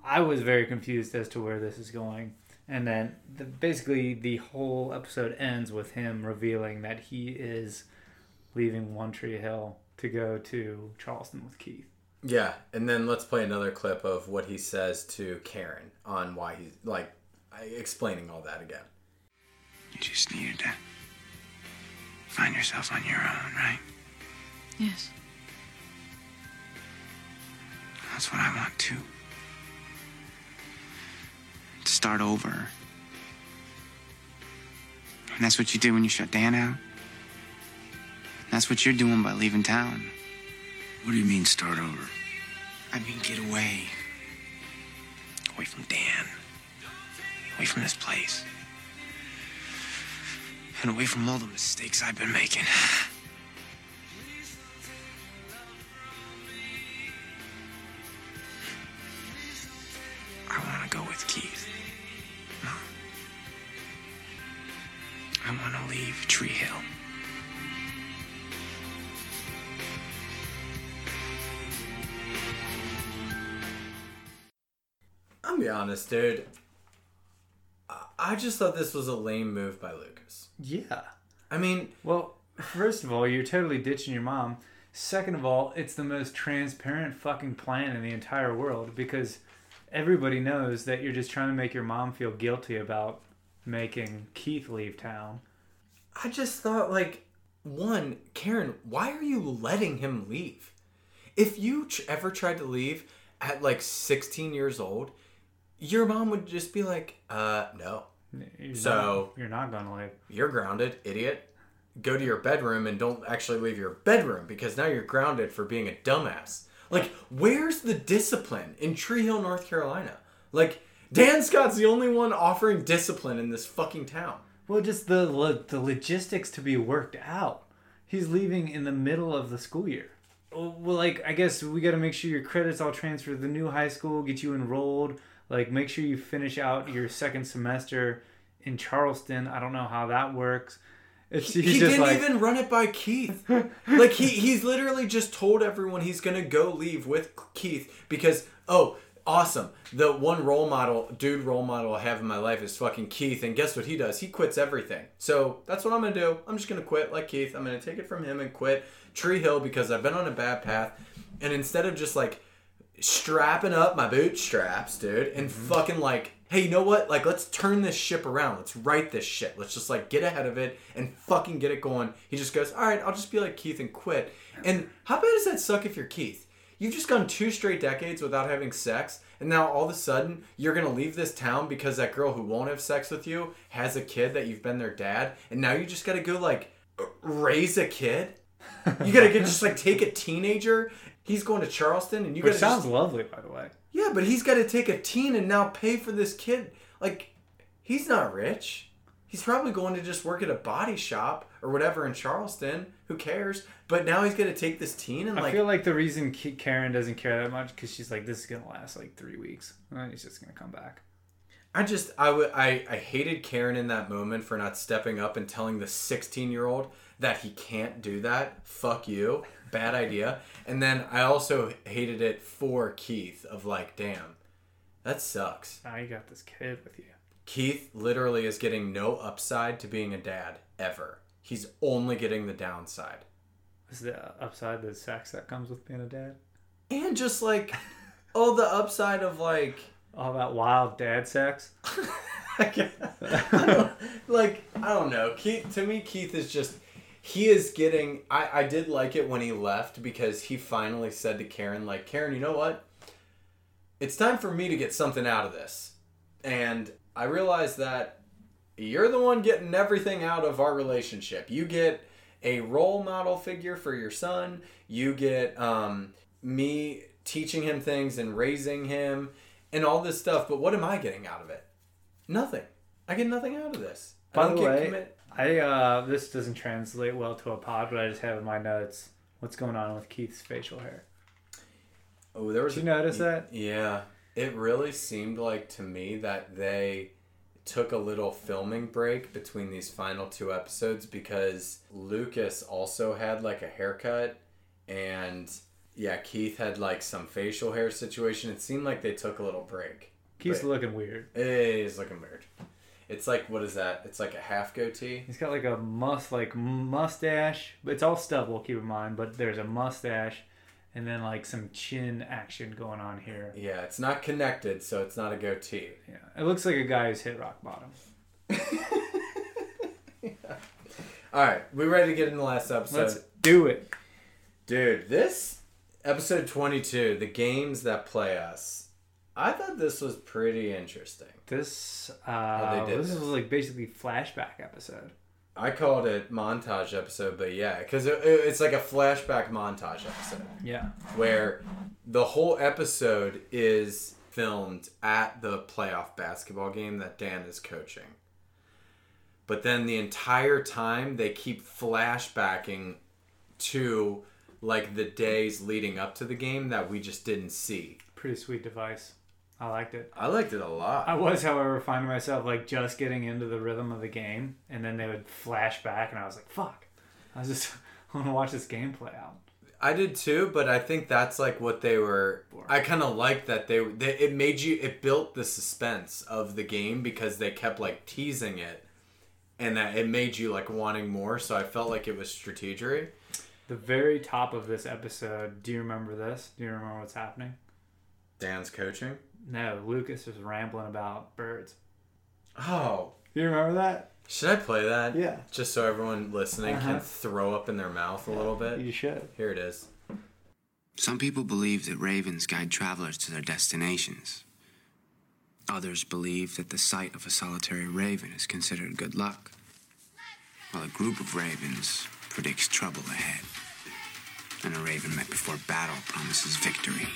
I was very confused as to where this is going. And then the, basically the whole episode ends with him revealing that he is leaving One Tree Hill to go to Charleston with Keith. Yeah, and then let's play another clip of what he says to Karen on why he's like explaining all that again. You just needed to find yourself on your own, right? Yes. That's what I want too. To start over. And that's what you did when you shut Dan out. That's what you're doing by leaving town. What do you mean, start over? I mean, get away. Away from Dan. Away from this place. And away from all the mistakes I've been making. With Keith. Mom. I want to leave Tree Hill. I'm gonna be honest, dude. I- I just thought this was a lame move by Lucas. Yeah. I mean, Well, first of all, you're totally ditching your mom. Second of all, it's the most transparent fucking plan in the entire world because everybody knows that you're just trying to make your mom feel guilty about making Keith leave town. I just thought like one, Karen, why are you letting him leave? If you tr- ever tried to leave at like 16 years old, your mom would just be like, "Uh, no. You're So- not, you're not gonna leave. You're grounded, idiot. Go to your bedroom and don't actually leave your bedroom because now you're grounded for being a dumbass. Like, where's the discipline in Tree Hill, North Carolina? Like, Dan Scott's the only one offering discipline in this fucking town. Well, just the lo- the logistics to be worked out. He's leaving in the middle of the school year. Oh, well, like I guess we got to make sure your credits all transfer to the new high school, get you enrolled. Like make sure you finish out your second semester in Charleston. I don't know how that works. He didn't like even run it by Keith. like he he's literally just told everyone he's gonna go leave with Keith because oh awesome. The one role model dude role model I have in my life is fucking Keith and guess what he does? He quits everything. So that's what I'm gonna do. I'm just gonna quit like Keith. I'm gonna take it from him and quit Tree Hill because I've been on a bad path. And instead of just like strapping up my bootstraps, dude, and fucking like, hey, you know what? Like, let's turn this ship around. Let's write this shit. Let's just like get ahead of it and fucking get it going. He just goes, all right, I'll just be like Keith and quit. And how bad does that suck if you're Keith? You've just gone two straight decades without having sex, and now all of a sudden you're gonna leave this town because that girl who won't have sex with you has a kid that you've been their dad, and now you just gotta go like raise a kid. You gotta get (laughs) just like take a teenager. He's going to Charleston, and you Which sounds lovely, by the way. Yeah, but he's got to take a teen and now pay for this kid. Like, he's not rich. He's probably going to just work at a body shop or whatever in Charleston. Who cares? But now he's going to take this teen and like. I feel like the reason Karen doesn't care that much because she's like, this is gonna last like three weeks, and then he's just gonna come back. I just I would I I hated Karen in that moment for not stepping up and telling the 16 year old that he can't do that. Fuck you. Bad idea. And then I also hated it for Keith of like, damn, that sucks. Now you got this kid with you. Keith literally is getting no upside to being a dad ever. He's only getting the downside. Is the upside the sex that comes with being a dad? And just like oh the upside of like All that wild dad sex. (laughs) I don't, like I don't know. Keith to me Keith is just he is getting I I did like it when he left because he finally said to Karen like Karen, you know what? It's time for me to get something out of this. And I realized that you're the one getting everything out of our relationship. You get a role model figure for your son. You get um, me teaching him things and raising him and all this stuff. But what am I getting out of it? Nothing. I get nothing out of this. I By the get way, commit- I uh, this doesn't translate well to a pod, but I just have in my notes what's going on with Keith's facial hair. Oh, there was. Did you notice that? Yeah, it really seemed like to me that they took a little filming break between these final two episodes because Lucas also had like a haircut and yeah, Keith had like some facial hair situation. It seemed like they took a little break. Keith's But looking weird. He's looking weird. It's like what is that? It's like a half goatee. He's got like a must like mustache, but it's all stubble. Keep in mind, but there's a mustache, and then like some chin action going on here. Yeah, it's not connected, so it's not a goatee. Yeah, it looks like a guy who's hit rock bottom. (laughs) All right, we ready to get in the last episode? Let's do it. Dude, this episode 22, the games that play us. I thought this was pretty interesting. This uh, did this this. was like basically flashback episode. I called it montage episode, but yeah, because it, it- it's like a flashback montage episode Yeah, where the whole episode is filmed at the playoff basketball game that Dan is coaching. But then the entire time they keep flashbacking to like the days leading up to the game that we just didn't see. pretty sweet device. I liked it. I liked it a lot. I was, however, finding myself like just getting into the rhythm of the game, and then they would flash back, and I was like, "Fuck!" I was just (laughs) I want to watch this game play out. I did too, but I think that's like what they were. I kind of liked that they, they. It made you. It built the suspense of the game because they kept like teasing it, and that it made you like wanting more. So I felt like it was strategic. The very top of this episode. Do you remember this? Do you remember what's happening? Dan's coaching. No, Lucas is rambling about birds. Oh, you remember that? should I play that? Yeah. Just so everyone listening Uh-huh. can throw up in their mouth a little bit. You should. Here it is. Some people believe that ravens guide travelers to their destinations. Others believe that the sight of a solitary raven is considered good luck, while a group of ravens predicts trouble ahead. And a raven met before battle promises victory.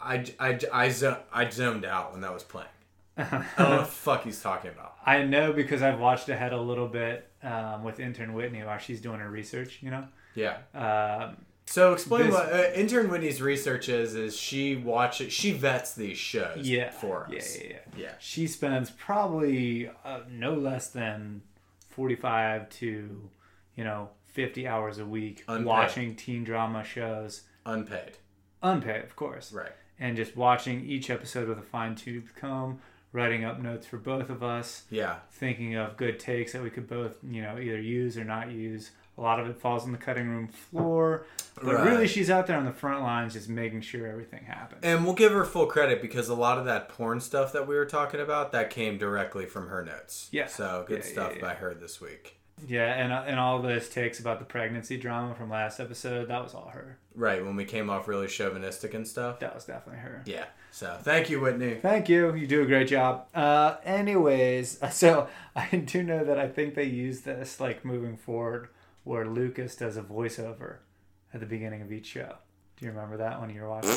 I, I, I, zo- I zoned out when that was playing. (laughs) I don't know what the fuck he's talking about. I know because I've watched ahead a little bit um, with intern Whitney while she's doing her research. You know. Yeah. Um, So explain This- what uh, intern Whitney's research is. Is she watches? She vets these shows. yeah. For Yeah, us. yeah, yeah. Yeah. She spends probably uh, no less than forty-five to, you know, fifty hours a week Unpaid. watching teen drama shows, Unpaid. unpaid, of course. Right. And just watching each episode with a fine-tooth comb, writing up notes for both of us. Yeah. thinking of good takes that we could both, you know, either use or not use. A lot of it falls on the cutting room floor, but Right. really she's out there on the front lines just making sure everything happens. And we'll give her full credit because a lot of that porn stuff that we were talking about that came directly from her notes. Yeah. So good Yeah, yeah, stuff yeah. by her this week. Yeah, and uh, and all those takes about the pregnancy drama from last episode, that was all her. Right when we came off really chauvinistic and stuff. That was definitely her. Yeah. So thank you, Whitney. Thank you. You do a great job. Uh, anyways, (laughs) so I do know that I think they use this like moving forward, where Lucas does a voiceover at the beginning of each show. Do you remember that when you were watching?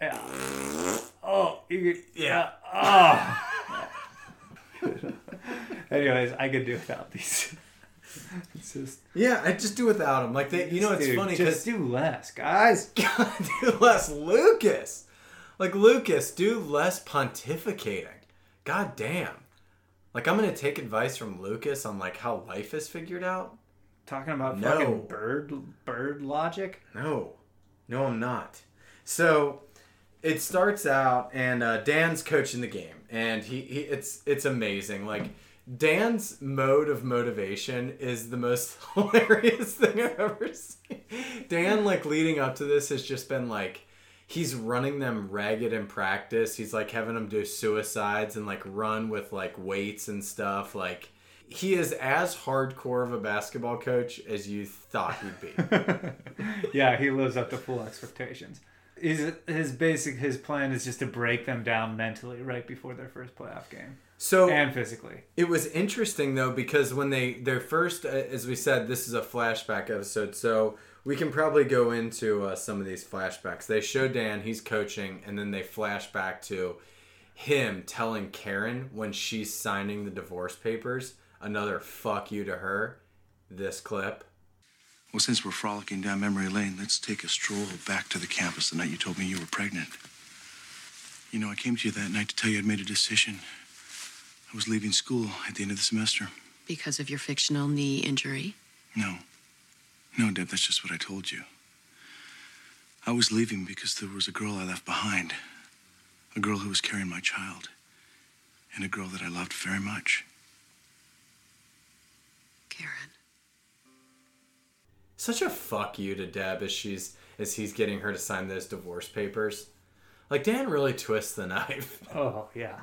yeah. Oh, you yeah. Oh. (laughs) Anyways, I could do without these. (laughs) it's just Yeah, I just do without them. Like they, you know, it's Dude, funny Just because do less, guys. God, (laughs) do less Lucas. Like Lucas, do less pontificating. God damn. Like I'm gonna take advice from Lucas on like how life is figured out. Talking about No. fucking bird bird logic. No, no, I'm not. So it starts out, and uh, Dan's coaching the game, and he, he it's it's amazing. Like Dan's mode of motivation is the most (laughs) hilarious thing I've ever seen. Dan, like leading up to this, has just been like he's running them ragged in practice. He's like having them do suicides and like run with like weights and stuff. Like he is as hardcore of a basketball coach as you thought he'd be. (laughs) yeah, he lives up to full expectations. His his basic his plan is just to break them down mentally right before their first playoff game So and physically. It was interesting though because when they their first, uh, as we said, this is a flashback episode, so we can probably go into uh, some of these flashbacks. They show Dan, he's coaching, and then they flash back to him telling Karen when she's signing the divorce papers, another fuck you to her. This clip. Well, since we're frolicking down memory lane, let's take a stroll back to the campus the night you told me you were pregnant. You know, I came to you that night to tell you I'd made a decision. I was leaving school at the end of the semester. Because of your fictional knee injury. No. No, Deb, that's just what I told you. I was leaving because there was a girl I left behind. A girl who was carrying my child. And a girl that I loved very much. Karen. Such a fuck you to Deb as she's as he's getting her to sign those divorce papers. Like Dan really twists the knife. Oh yeah.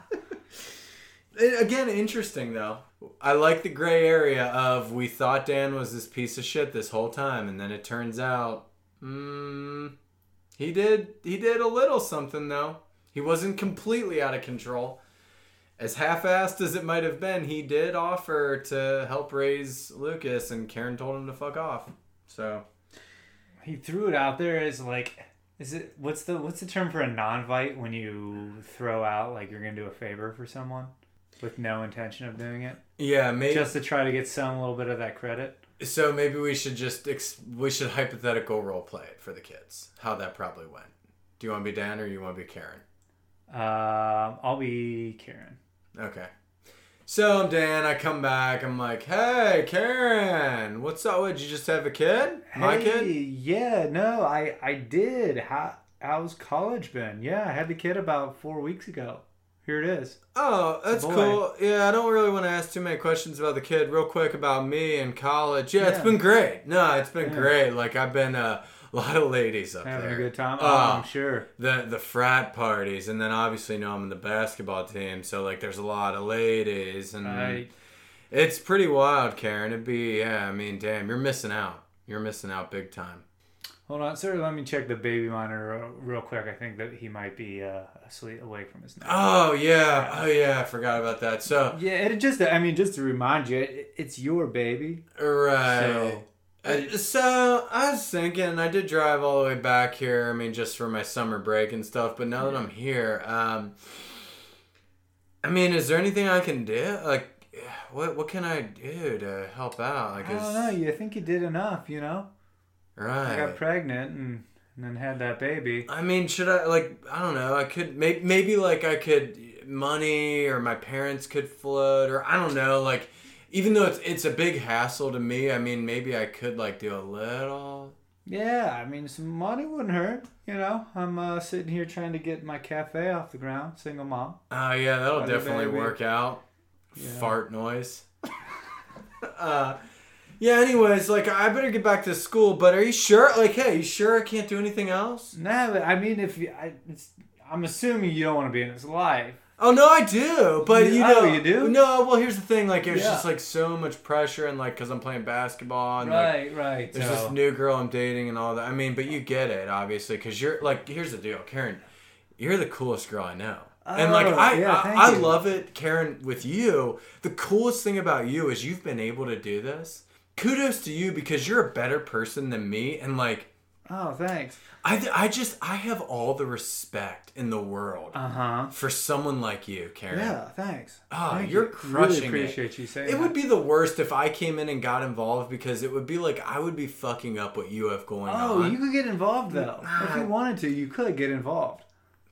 Again, interesting though. I like the gray area of we thought Dan was this piece of shit this whole time, and then it turns out, mm, he did he did a little something though. He wasn't completely out of control. As half-assed as it might have been, he did offer to help raise Lucas, and Karen told him to fuck off. So he threw it out there as like is it what's the what's the term for a non-vite when you throw out like you're gonna do a favor for someone with no intention of doing it yeah, maybe just to try to get some little bit of that credit So maybe we should just ex- we should hypothetical role play it for the kids. How that probably went. Do you want to be Dan or you want to be Karen? um i'll be karen Okay. So I'm Dan. I come back. I'm like, hey, Karen, what's up? Would you just have a kid? My Hey, kid? yeah no i i did how how's college been yeah i had the kid about four weeks ago here it is Oh, that's cool. Yeah, I don't really want to ask too many questions about the kid. Real quick about me and college. Yeah, it's been great. No, it's been Yeah. great. Like I've been uh, a lot of ladies up there. having there. a good time oh, Oh, i'm sure the the frat parties, and then obviously you know I'm in the basketball team, so like there's a lot of ladies, and Right. it's pretty wild, Karen. It'd be yeah. I mean, damn, you're missing out. You're missing out big time. Hold on sir let me check the baby monitor real- quick i think that he might be uh asleep away from his neck Oh yeah, oh yeah, I forgot about that. So Yeah, it just I mean just to remind you, it, it's your baby. right. So Uh, so I was thinking, I did drive all the way back here. I mean, just for my summer break and stuff. But now that I'm here, um, I mean, is there anything I can do? Like, what what can I do to help out? Like, I don't is, know. You think you did enough, you know? I got pregnant and, and then had that baby. I mean, should I like? I don't know. I could maybe maybe like I could money or my parents could float or I don't know. Like, even though it's it's a big hassle to me, I mean, maybe I could like do a little. Yeah, I mean some money wouldn't hurt. You know, I'm uh, sitting here trying to get my cafe off the ground. Single mom. Oh yeah, that'll definitely baby. work out. Yeah. Fart noise. (laughs) uh, yeah. Anyways, like I better get back to school. But are you sure? Like, hey, you sure I can't do anything else? No, I mean if you, I, it's, I'm assuming you don't want to be in his life. Oh no, I do. But You- you oh, know, you do? No, well, here's the thing. Like, there's Yeah. just like so much pressure, and like, cause I'm playing basketball, and like, Right, right. there's so- this new girl I'm dating, and all that. I mean, but you get it, obviously, cause you're like, here's the deal, Karen. You're the coolest girl I know. and like Oh, I, yeah, I, I love it, Karen. With you, the coolest thing about you is you've been able to do this kudos to you because you're a better person than me and like Oh, thanks. I, I just I have all the respect in the world Uh huh. for someone like you, Karen. Yeah, thanks. Oh, Thank you're you. crushing Really it. appreciate you saying It would be the worst if I came in and got involved because it would be like I would be fucking up what you have going Oh, on. Oh, you could get involved though. If you wanted to, you could get involved.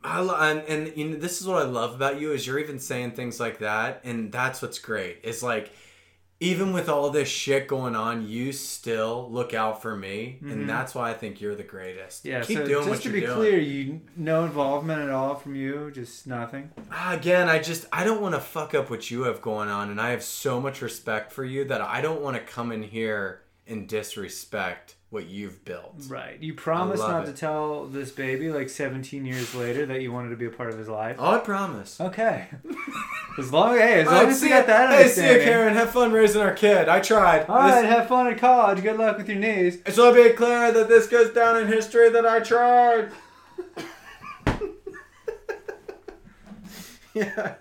I lo- and, and you know this is what I love about you is you're even saying things like that, and that's what's great. It's like even with all this shit going on, you still look out for me, Mhm. and that's why I think you're the greatest. Yeah. keep so doing just what to be doing. clear, you no involvement at all from you, just nothing. Ah, Again, I just I don't want to fuck up what you have going on, and I have so much respect for you that I don't want to come in here and disrespect what you've built. Right. You promised not it. to tell this baby like 17 years later that you wanted to be a part of his life. Oh, I promise. Okay. as long hey, as long right, as you got that Hey, see you, Karen. Have fun raising our kid. I tried. All right, This- have fun at college. Good luck with your knees. It's let be clear that this goes down in history that I tried. (laughs) yeah.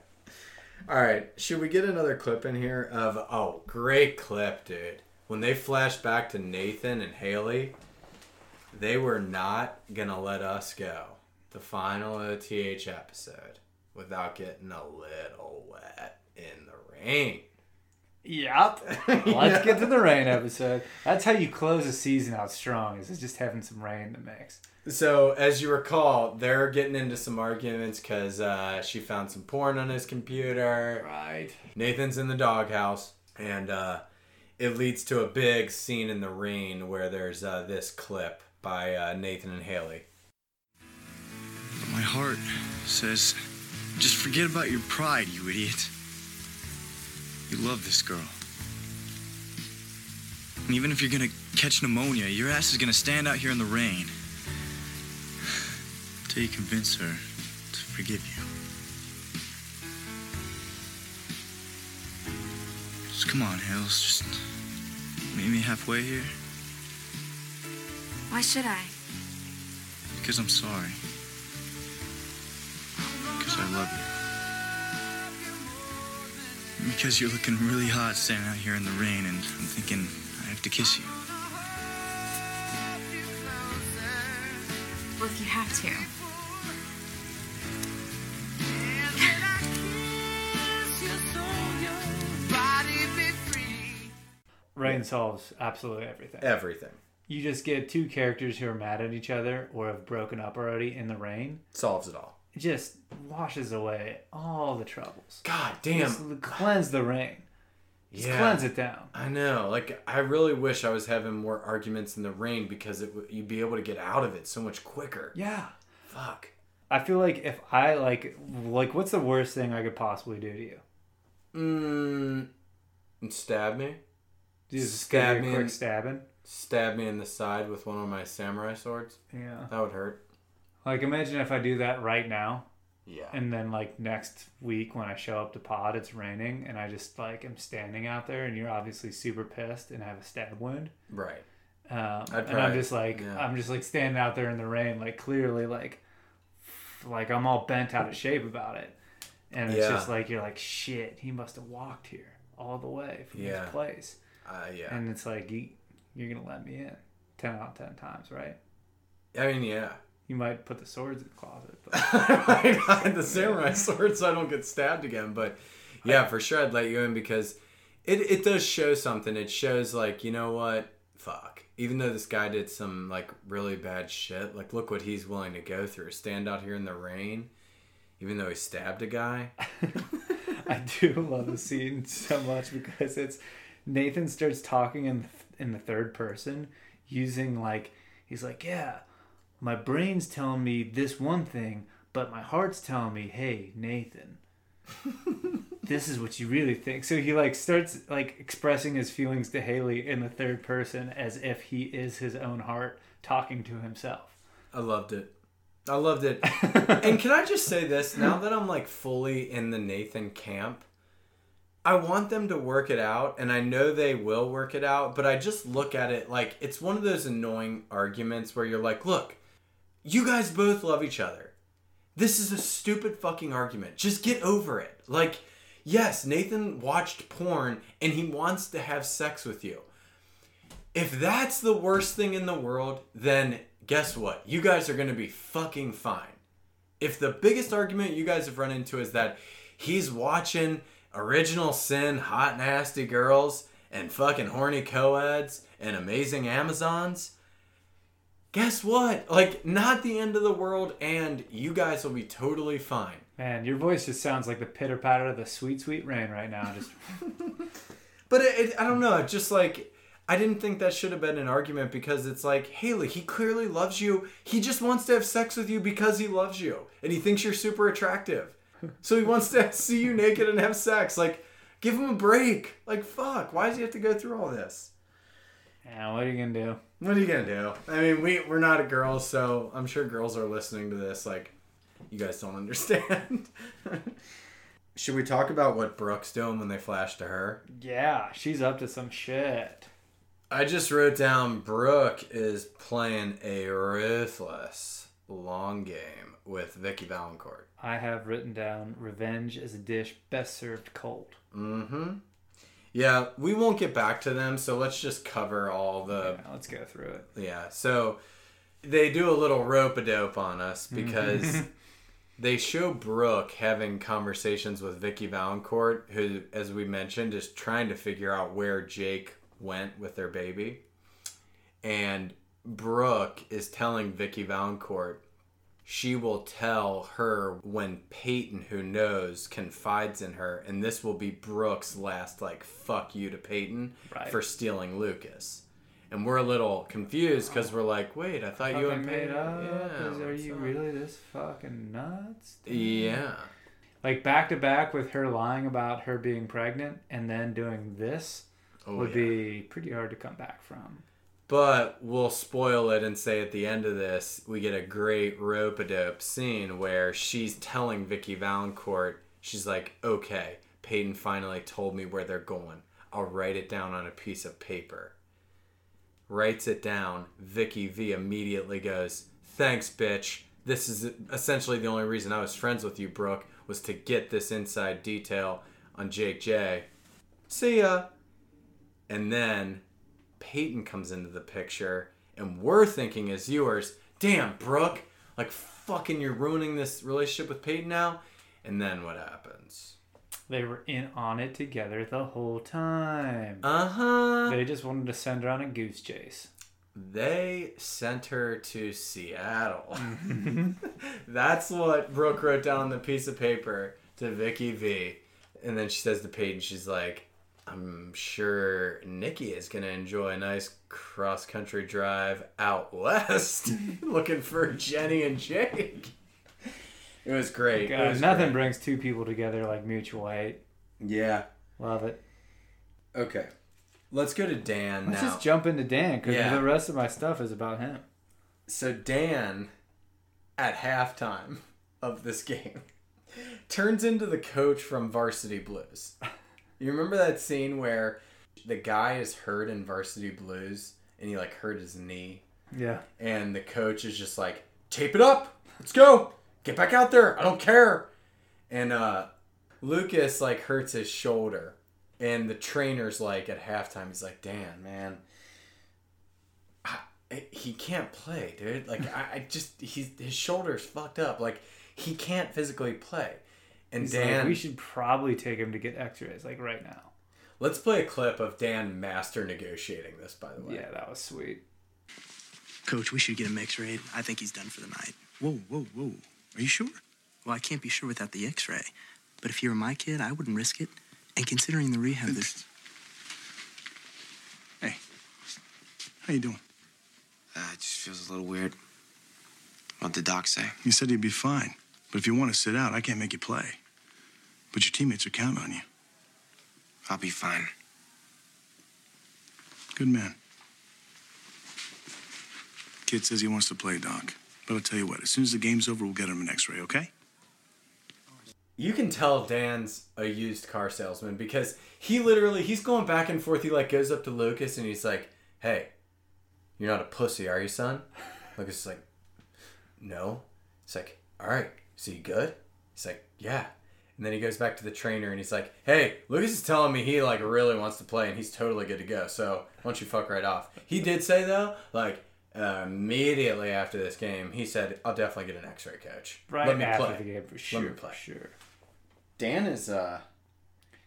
All right. Should we get another clip in here of oh, great clip, dude. When they flash back to Nathan and Haley, they were not gonna let us go. The final OTH episode without getting a little wet in the rain. Yep. (laughs) Let's get to the rain episode. That's how you close a season out strong. Is just having some rain in the mix. So, as you recall, they're getting into some arguments because uh, she found some porn on his computer. Right. Nathan's in the doghouse, and uh, it leads to a big scene in the rain where there's uh, this clip by uh, Nathan and Haley. My heart says, just forget about your pride, you idiot. You love this girl. And even if you're gonna catch pneumonia, your ass is gonna stand out here in the rain. Till you convince her to forgive you. Just come on, Hales. Just meet me halfway here. Why should I? Because I'm sorry. Because I love you. Because you're looking really hot standing out here in the rain, and I'm thinking I have to kiss you. Well, if you have to. Solves absolutely everything. Everything. You just get two characters who are mad at each other or have broken up already in the rain. Solves it all. It just washes away all the troubles. God damn. Just cleanse the rain. Just cleanse it down. I know. Like, I really wish I was having more arguments in the rain because it w- you'd be able to get out of it so much quicker. Yeah. Fuck. I feel like if I like like what's the worst thing I could possibly do to you? Mm, and stab me. Just you a quick in, stabbing. Stab me in the side with one of my samurai swords. Yeah. That would hurt. Like imagine if I do that right now. Yeah. And then like next week when I show up to pod, it's raining, and I just like am standing out there, and you're obviously super pissed and I have a stab wound. Right. Um, and I'm just like yeah. I'm just like standing out there in the rain, like clearly like like I'm all bent out of shape about it, and it's Yeah. just like you're like shit. He must have walked here all the way from Yeah. his place. Uh, yeah. And it's like you, you're gonna let me in ten out of ten times, right? I mean, yeah. You might put the swords in the closet, but (laughs) I might hide the samurai sword so I don't get stabbed again. But yeah, for sure I'd let you in because it, it does show something. It shows like, you know what? Fuck. Even though this guy did some like really bad shit, like look what he's willing to go through. Stand out here in the rain, even though he stabbed a guy. (laughs) I do love the scene so much because it's Nathan starts talking in in the third person using like he's like, "Yeah, my brain's telling me this one thing, but my heart's telling me, "Hey, Nathan, (laughs) this is what you really think." So he like starts like expressing his feelings to Haley in the third person as if he is his own heart talking to himself. I loved it. I loved it. (laughs) and can I just say this? Now that I'm like fully in the Nathan camp, I want them to work it out, and I know they will work it out, but I just look at it like it's one of those annoying arguments where you're like, look, you guys both love each other. This is a stupid fucking argument. Just get over it. Like, yes, Nathan watched porn and he wants to have sex with you. if that's the worst thing in the world, then guess what? You guys are to be fucking fine. If the biggest argument you guys have run into is that he's watching original sin, hot nasty girls, and fucking horny co-eds and amazing Amazons, guess what? Like, not the end of the world, and you guys will be totally fine. Man, your voice just sounds like the pitter patter of the sweet, sweet rain right now. Just (laughs) But it, it, I don't know. Just like I didn't think that should have been an argument because it's like Haley, he clearly loves you. He just wants to have sex with you because he loves you and he thinks you're super attractive. So he wants to (laughs) see you naked and have sex. Like, give him a break. Like, fuck. Why does he have to go through all this? yeah, what are you gonna do? What are you gonna do? I mean, we we're not a girl, so I'm sure girls are listening to this. Like, you guys don't (laughs) understand. Should we talk about what Brooke's doing when they flash to her? Yeah, she's up to some shit. I just wrote down Brooke is playing a ruthless long game with Vicky Valancourt. I have written down revenge is a dish best served cold. Mm-hmm. Yeah, we won't get back to them, so let's just cover all the. Yeah, let's go through it. Yeah, so they do a little rope a dope on us because (laughs) they show Brooke having conversations with Vicky Valancourt, who, as we mentioned, is trying to figure out where Jake went with their baby. And Brooke is telling Vicky Valancourt she will tell her when Peyton, who knows, confides in her, and this will be Brooke's last like fuck you to Peyton Right. for stealing Lucas. And we're a little confused because we're like, wait, I thought you Fucking and made Peyton, up. yeah, are you up?" really this fucking nuts? Yeah. Like back to back with her lying about her being pregnant and then doing this Oh, would yeah. be pretty hard to come back from. But we'll spoil it and say at the end of this, we get a great rope a dope scene where she's telling Vicky Valancourt, she's like, okay, Peyton finally told me where they're going. I'll write it down on a piece of paper. Writes it down. Vicky V immediately goes, thanks, bitch. This is essentially the only reason I was friends with you, Brooke, was to get this inside detail on Jake J. See ya. And then Peyton comes into the picture, and we're thinking as viewers, damn, Brooke, like fucking you're ruining this relationship with Peyton now. And then what happens? They were in on it together the whole time. Uh huh. They just wanted to send her on a goose chase. They sent her to Seattle. (laughs) That's what Brooke wrote down on the piece of paper to Vicky V. And then she says to Peyton, she's like, I'm sure Nikki is going to enjoy a nice cross country drive out (laughs) west (laughs) looking for Jenny and Jake. It was great. It was nothing great. brings two people together like mutual hate. Yeah. Love it. Okay. Let's go to Dan Let's now. just jump into Dan because Yeah. the rest of my stuff is about him. So Dan, at halftime of this (laughs) game, turns into the coach from Varsity Blues. You remember that scene where the guy is hurt in Varsity Blues and he like hurt his knee, Yeah. and the coach is just like, "Tape it up, let's go, get back out there, I don't care." And uh, Lucas like hurts his shoulder, and the trainer's like at halftime, he's like, "Dan, man." I- he can't play, dude. Like I, I just he's his shoulders fucked up. Like he can't physically play. And He's Dan, like, we should probably take him to get X-rays like right now. let's play a clip of Dan master negotiating this. By the way, Yeah, that was sweet. Coach, we should get him x-rayed. I think he's done for the night. Whoa, whoa, whoa. Are you sure? Well, I can't be sure without the x-ray. But if you were my kid, I wouldn't risk it. And considering the rehab, there's... Hey, how you doing? Uh, it just feels a little weird. What'd the doc say? You said he'd be fine. But if you want to sit out, I can't make you play. But your teammates are counting on you. I'll be fine. Good man. Kid says he wants to play, Doc. But I'll tell you what, as soon as the game's over, we'll get him an x ray, okay? you can tell Dan's a used car salesman because he literally he's going back and forth. He like goes up to Lucas and he's like, "Hey, you're not a pussy, are you, son?" Lucas is like, "No." It's like, "All so you good?" He's like, "Yeah." And then he goes back to the trainer and he's like, "Hey, Lucas is telling me he like really wants to play and he's totally good to go. So why don't you fuck right off?" He did say though, like uh, immediately after this game, he said, "I'll definitely get an X-ray coach. Right Let me after play. the game, for sure. Let me play." Sure. Dan is uh,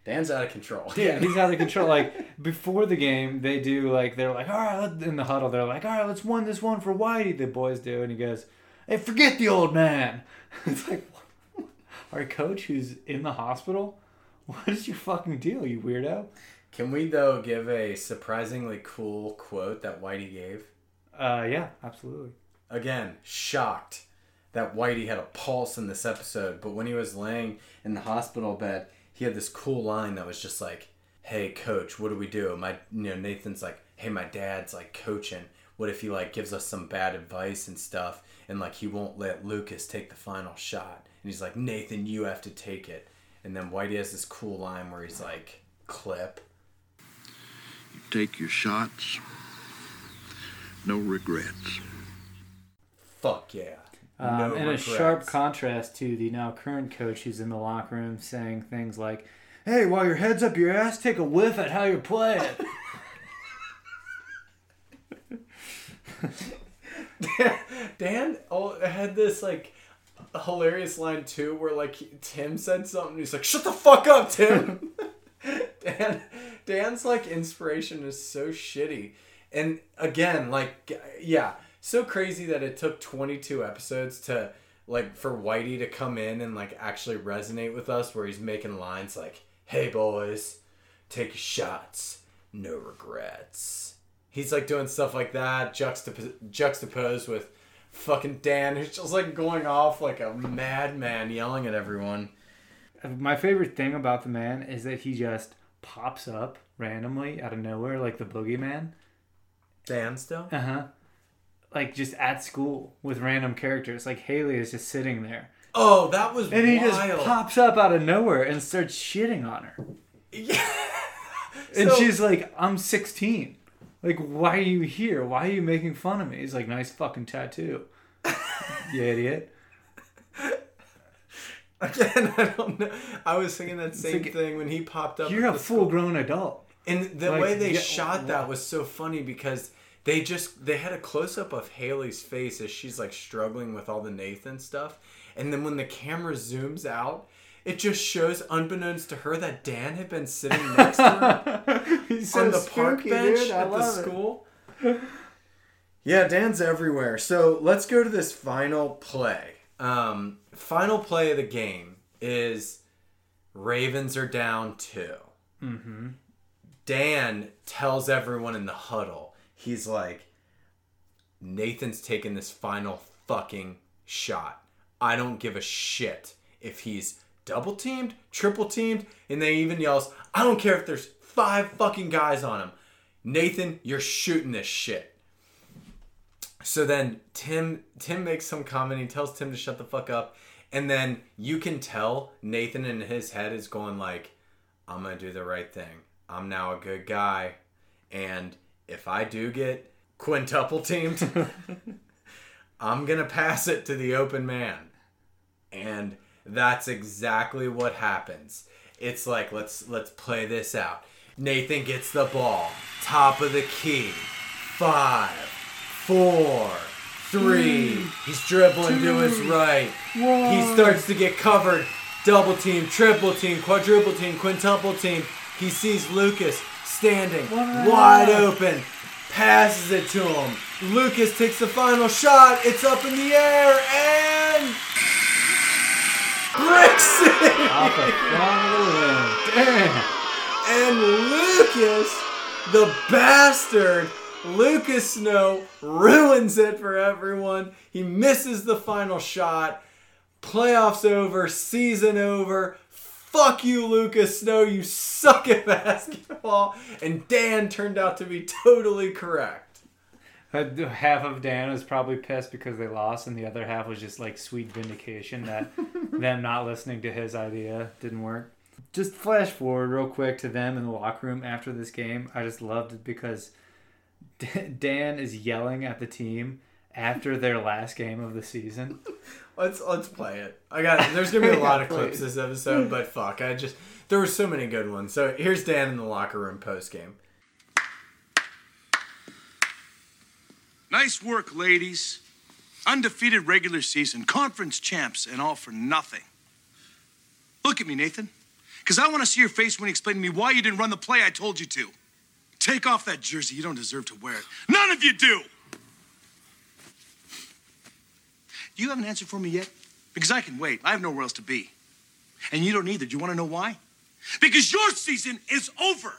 Dan's out of control. Yeah, (laughs) he's out of control. Like before the game, they do like they're like, all right, in the huddle, they're like, all right, let's win this one for Whitey. The boys do, and he goes, hey, forget the old man. (laughs) It's like, our coach who's in the hospital. What is your fucking deal, you weirdo? Can we though give a surprisingly cool quote that Whitey gave? Uh, yeah, absolutely. Again, shocked that Whitey had a pulse in this episode, but when he was laying in the hospital bed, he had this cool line that was just like, "Hey, coach, what do we do?" My, you know, Nathan's like, "Hey, my dad's like coaching. What if he like gives us some bad advice and stuff, and like he won't let Lucas take the final shot?" And he's like, "Nathan, you have to take it." And then Whitey has this cool line where he's like, "Clip." You Take your shots. No regrets. Fuck yeah. Um, No and a sharp contrast to the now current coach who's in the locker room saying things like, "Hey, while your head's up your ass, take a whiff at how you're playing." (laughs) (laughs) Dan oh, had this like hilarious line too, where like Tim said something. He's like, "Shut the fuck up, Tim." (laughs) Dan, Dan's like inspiration is so shitty, and again, like, yeah, so crazy that it took 22 episodes to like for Whitey to come in and like actually resonate with us, where he's making lines like, "Hey boys, take your shots, no regrets." He's like doing stuff like that, juxtap- juxtaposed with fucking Dan, who's just like going off like a madman, yelling at everyone. My favorite thing about the man is that he just pops up randomly out of nowhere, like the boogeyman. Dan still? Uh huh. Like just at school with random characters. Like Haley is just sitting there. Oh, that was And he wild. just pops up out of nowhere and starts shitting on her. (laughs) Yeah. And So- she's like, I'm 16. Like, why are you here? Why are you making fun of me? He's like, nice fucking tattoo. (laughs) you idiot. Again, I don't know. I was thinking that same like- thing when he popped up. You're a full grown adult. And the Like, way they yeah, shot that was so funny because they just they had a close up of Haley's face as she's like struggling with all the Nathan stuff, and then when the camera zooms out, it just shows, unbeknownst to her, that Dan had been sitting next to her (laughs) He's so on the park spooky, bench dude. I at the love it. school. Yeah, Dan's everywhere. So let's go to this final play. Um, final play of the game is Ravens are down two. Mm-hmm. Dan tells everyone in the huddle, he's like, Nathan's taking this final fucking shot. I don't give a shit if he's double teamed, triple teamed, and they even yells, I don't care if there's five fucking guys on him. Nathan, you're shooting this shit. So then Tim Tim makes some comment. He tells Tim to shut the fuck up, and then you can tell Nathan in his head is going like, "I'm gonna do the right thing. I'm now a good guy, and if I do get quintuple teamed, (laughs) I'm gonna pass it to the open man." And that's exactly what happens. It's like let's let's play this out. Nathan gets the ball, top of the key, five, four, three. Hmm. He's dribbling to his right. He starts to get covered. Double team, triple team, quadruple team, quintuple team. He sees Lucas standing wide open, passes it to him. Lucas takes the final shot. It's up in the air and bricks. Off the front of the. Damn. And Lucas, the bastard, Lucas Snow ruins it for everyone. He misses the final shot. Playoffs over, season over. Fuck you, Lucas Snow. You suck at (laughs) basketball. And Dan turned out to be totally correct. Half of Dan was probably pissed because they lost, and the other half was just like sweet vindication that (laughs) them not listening to his idea didn't work. Just flash forward real quick to them in the locker room after this game. I just loved it because Dan is yelling at the team after their last game of the season. (laughs) let's let's play it. I got. There's gonna be a (laughs) lot of clips this episode, but fuck, I just there were so many good ones. So here's Dan in the locker room post game. Nice work, ladies. Undefeated regular season, conference champs, and all for nothing. Look at me, Nathan. Because I want to see your face when you explain to me why you didn't run the play I told you to. Take off that jersey. You don't deserve to wear it. None of you do. Do you have an answer for me yet? Because I can wait. I have nowhere else to be. And you don't either. Do you want to know why? Because your season is over.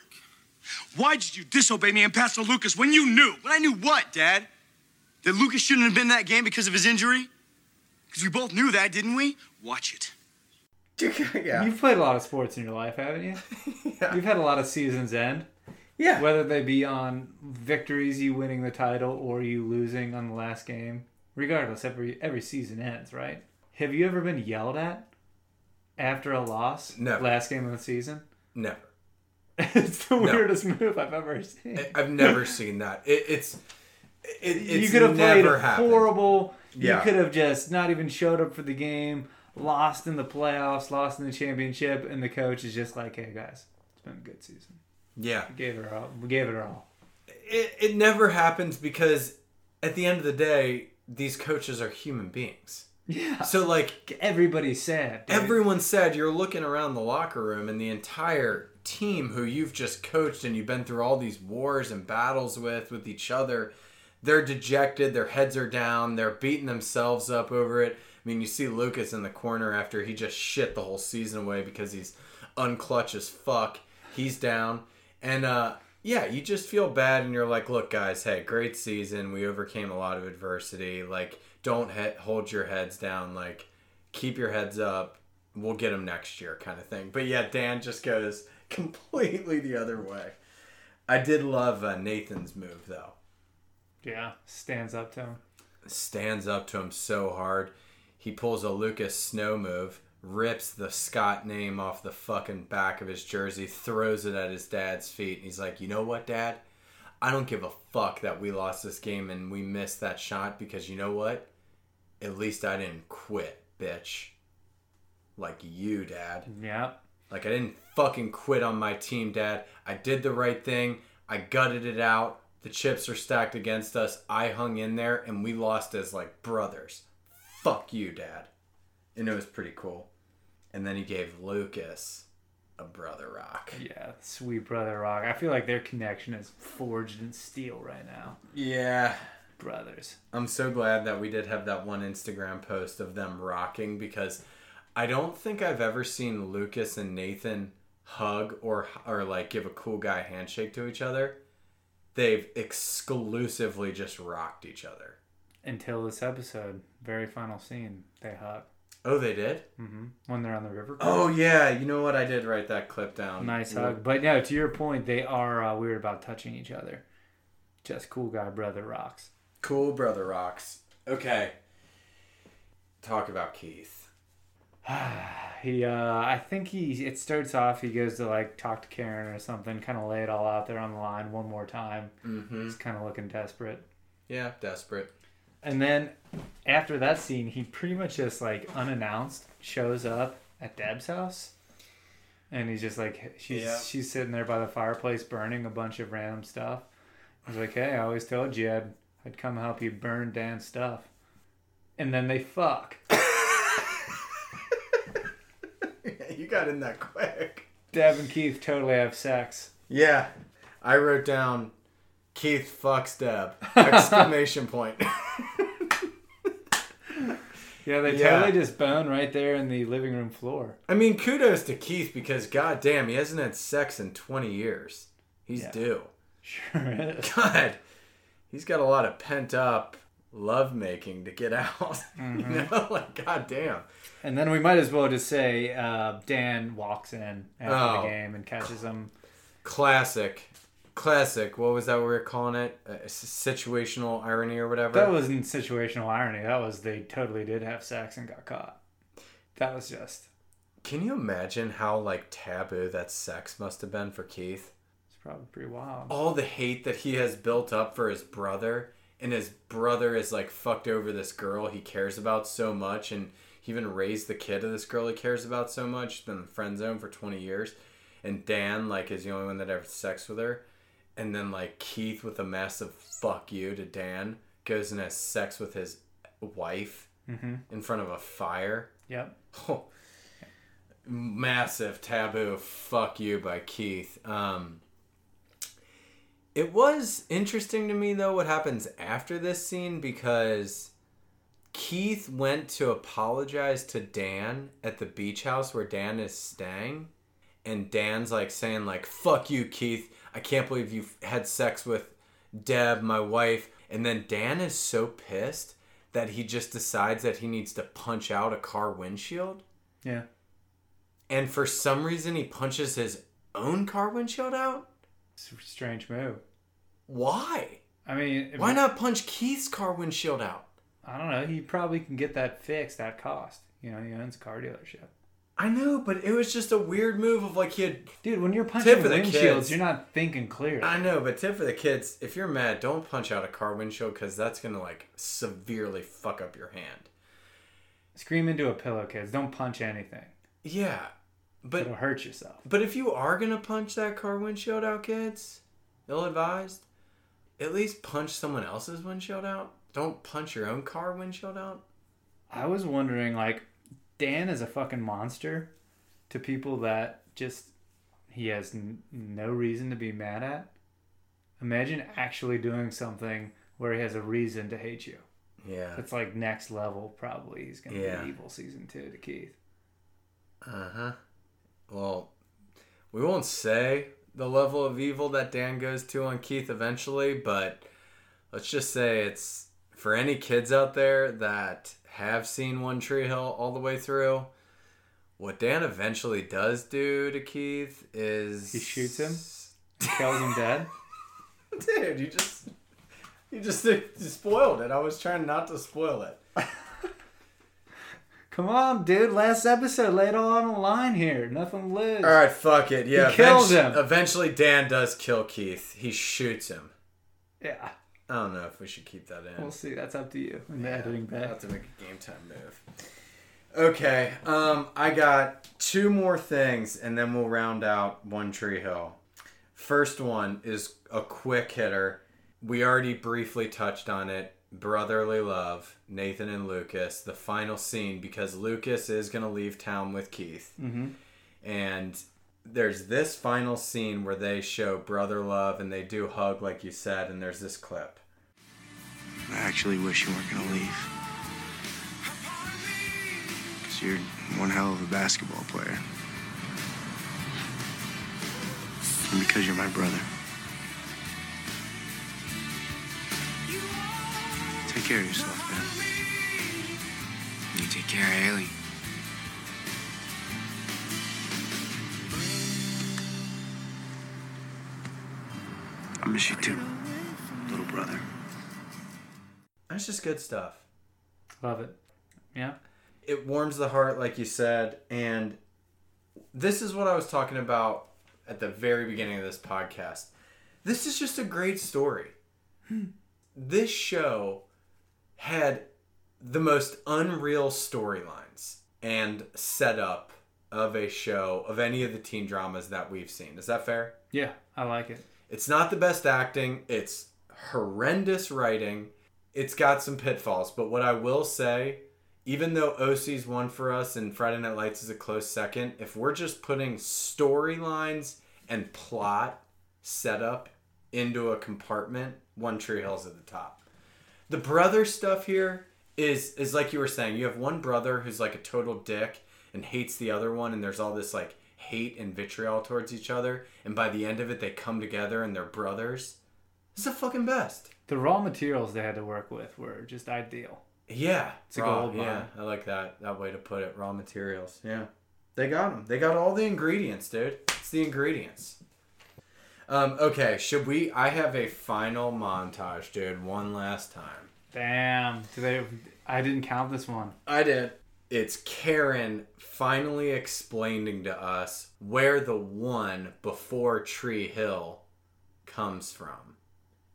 Why did you disobey me and Pastor Lucas when you knew? When I knew what, Dad? That Lucas shouldn't have been in that game because of his injury? Because we both knew that, didn't we? Watch it. (laughs) yeah. You've played a lot of sports in your life, haven't you? (laughs) You've had a lot of seasons end. Yeah. Whether they be on victories, you winning the title, or you losing on the last game. Regardless, every every season ends, right? Have you ever been yelled at after a loss? Never. Last game of the season? Never. (laughs) it's the No. weirdest move I've ever seen. I- I've never seen that. It, it's it, it's you could have played happened. horrible. Yeah. You could have just not even showed up for the game, lost in the playoffs, lost in the championship, and the coach is just like, "Hey guys, it's been a good season. Yeah. We gave it our all. We gave it our all." It, it never happens because at the end of the day, these coaches are human beings. Yeah. So like everybody's sad. dude. Everyone's sad. You're looking around the locker room and the entire team who you've just coached and you've been through all these wars and battles with with each other. They're dejected. Their heads are down. They're beating themselves up over it. I mean, you see Lucas in the corner after he just shit the whole season away because he's unclutch as fuck. He's down. And uh yeah, you just feel bad and you're like, look, guys, hey, great season. We overcame a lot of adversity. Like, don't he- hold your heads down. Like, keep your heads up. We'll get them next year, kind of thing. But yeah, Dan just goes (laughs) completely the other way. I did love uh, Nathan's move, though. Yeah, stands up to him. Stands up to him so hard. He pulls a Lucas Snow move, rips the Scott name off the fucking back of his jersey, throws it at his dad's feet, and he's like, "You know what, Dad? I don't give a fuck that we lost this game and we missed that shot because you know what? At least I didn't quit, bitch. Like you, Dad. Yeah. Like I didn't fucking quit on my team, Dad. I did the right thing. I gutted it out. The chips are stacked against us. I hung in there and we lost as like brothers. Fuck you, Dad. And it was pretty cool. And then he gave Lucas a brother rock. Yeah, sweet brother rock. I feel like their connection is forged in steel right now. Yeah. Brothers. I'm so glad that we did have that one Instagram post of them rocking because I don't think I've ever seen Lucas and Nathan hug or or like give a cool guy handshake to each other. They've exclusively just rocked each other. Until this episode, very final scene, they hug. Oh, they did? Mm-hmm. When they're on the river. Oh yeah, you know what? I did write that clip down. Nice hug. But no, to your point, they are uh, weird about touching each other. Just cool guy brother rocks. Cool brother rocks. Okay. Talk about Keith. (sighs) He, uh, I think he. It starts off. He goes to like talk to Karen or something, kind of lay it all out there on the line one more time. Mhm. He's kind of looking desperate. Yeah, desperate. And then after that scene, he pretty much just like unannounced shows up at Deb's house. And he's just like she's Yeah. she's sitting there by the fireplace burning a bunch of random stuff. He's like, Hey, I always told you I'd I'd come help you burn Dan's stuff. And then they fuck. you got in that (laughs) quick. Deb and Keith totally have sex. Yeah. I wrote down Keith fucks Deb. Exclamation (laughs) point. (laughs) Yeah, they Yeah. totally just bone right there in the living room floor. I mean, kudos to Keith because goddamn, he hasn't had sex in 20 years. He's Yeah. due. Sure is. God, he's got a lot of pent up love making to get (laughs) out. you know, (laughs) like goddamn. And then we might as well just say uh, Dan walks in after Oh. the game and catches him. Classic. Classic. What was that we were calling it? Uh, situational irony or whatever? That wasn't situational irony. That was they totally did have sex and got caught. That was just Can you imagine how like taboo that sex must have been for Keith? it's probably pretty wild. All the hate that he has built up for his brother and his brother is like fucked over this girl he cares about so much, and he even raised the kid of this girl he cares about so much. Been in the friend zone for twenty years, and Dan like is the only one that ever sex with her, and then like Keith with a massive fuck you to Dan goes and has sex with his wife Mhm. in front of a fire. Yep. Oh, massive taboo fuck you by Keith. Um, it was interesting to me though what happens after this scene because Keith went to apologize to Dan at the beach house where Dan is staying. And Dan's like saying like fuck you Keith. I can't believe you had sex with Deb, my wife. And then Dan is so pissed that he just decides that he needs to punch out a car windshield. Yeah. And for some reason, he punches his own car windshield out. Strange move. Why? I mean, Why not punch Keith's car windshield out? I don't know. He probably can get that fixed at cost. You know, he owns a car dealership. I know, but it was just a weird move of like he had. Dude, when you're punching Tip for the windshields, kids. you're not thinking clearly. I know, but tip for the kids: if you're mad, don't punch out a car windshield because that's gonna like severely fuck up your hand. Scream into a pillow, kids. Don't punch anything. Yeah, but It'll hurt yourself. But if you are gonna punch that car windshield out, kids, ill advised. At least punch someone else's windshield out. Don't punch your own car windshield out. I was wondering, like, Dan is a fucking monster to people that just he has n- no reason to be mad at. Imagine actually doing something where he has a reason to hate you. Yeah. It's like next level, probably. He's going to Yeah. be evil season two to Keith. Uh huh. Well, we won't say the level of evil that Dan goes to on Keith eventually, but let's just say it's for any kids out there that have seen One Tree Hill all the way through. What Dan eventually does do to Keith is He shoots him, kills him dead. (laughs) Dude, you just you just you spoiled it. I was trying not to spoil it. (laughs) Come on, dude. Last episode, lay it all on the line here. Nothing to lose. All right, fuck it. Yeah, He kills eventu- him. Eventually, Dan does kill Keith. He shoots him. Yeah. I don't know if we should keep that in. We'll see. That's up to you in the editing I'll bay. have to make a game time move. Okay, um, I got two more things, and then we'll round out One Tree Hill. First one is a quick hitter. We already briefly touched on it. Brotherly love, Nathan and Lucas. The final scene because Lucas is gonna leave town with Keith, Mhm. and there's this final scene where they show brother love and they do hug like you said, and there's this clip. I actually wish you weren't gonna leave. Because you're one hell of a basketball player. And because you're my brother. Take care of yourself, man. You take care of Haley. I miss you too, little brother. That's just good stuff. Love it. Yeah. It warms the heart, like you said, and this is what I was talking about at the very beginning of this podcast. This is just a great story. Hmm. this show had the most unreal storylines and setup of a show of any of the teen dramas that we've seen. Is that fair? Yeah, I like it. It's not the best acting. It's horrendous writing. It's got some pitfalls. But what I will say, even though OC's one for us and Friday Night Lights is a close second, if we're just putting storylines and plot setup into a compartment, One Tree Hill's at the top. The brother stuff here is is like you were saying. You have one brother who's like a total dick and hates the other one, and there's all this like hate and vitriol towards each other. And by the end of it, they come together and they're brothers. It's the fucking best. The raw materials they had to work with were just ideal. Yeah, It's a raw, gold mine. Yeah, I like that that way to put it. Raw materials. Yeah, they got them. They got all the ingredients, dude. It's the ingredients. Um, okay, should we? I have a final montage, dude. One last time. Damn. Do they? I didn't count this one. I did. It's Karen finally explaining to us where the one before Tree Hill comes from.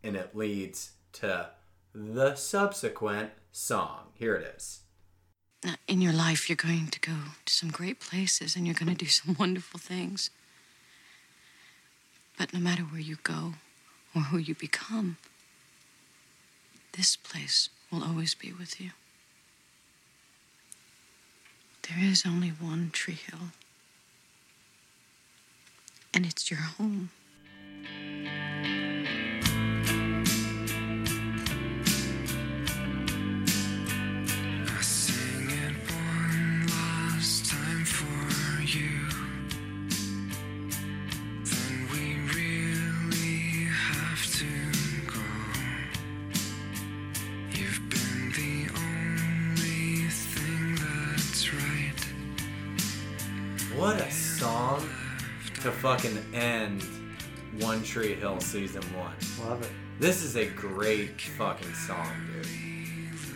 And it leads to the subsequent song. Here it is. In your life, you're going to go to some great places and you're going to do some (laughs) wonderful things. But no matter where you go or who you become, this place will always be with you. There is only one tree hill, and it's your home. End One Tree Hill season one. Love it. This is a great fucking song, dude.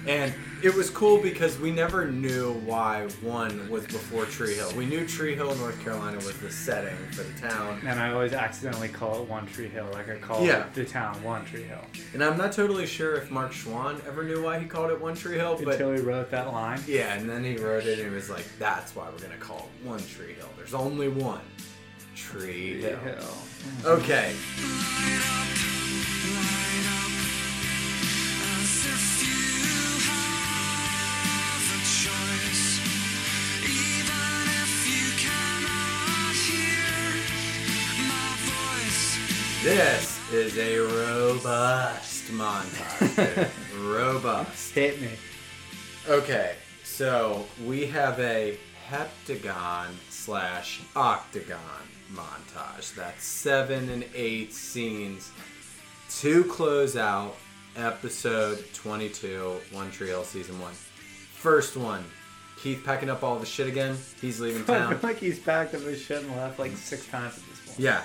And it was cool because we never knew why one was before Tree Hill. We knew Tree Hill, North Carolina was the setting for the town. And I always accidentally call it One Tree Hill, like I call Yeah. the town One Tree Hill. And I'm not totally sure if Mark Schwahn ever knew why he called it One Tree Hill, but Until he wrote that line. yeah, and then he wrote it and he was like, that's why we're gonna call it One Tree Hill. There's only one Tree Hill. Okay. As if a choice, even if you cannot hear my voice. This is a robust montage. (laughs) robust. Hit me. Okay, so we have a heptagon slash octagon montage. That's seven and eight scenes to close out episode 22, One Tree Hill Season 1. First one, Keith packing up all the shit again. He's leaving (laughs) I town. feel like he's packed up his shit and left like six times at this point. Yeah,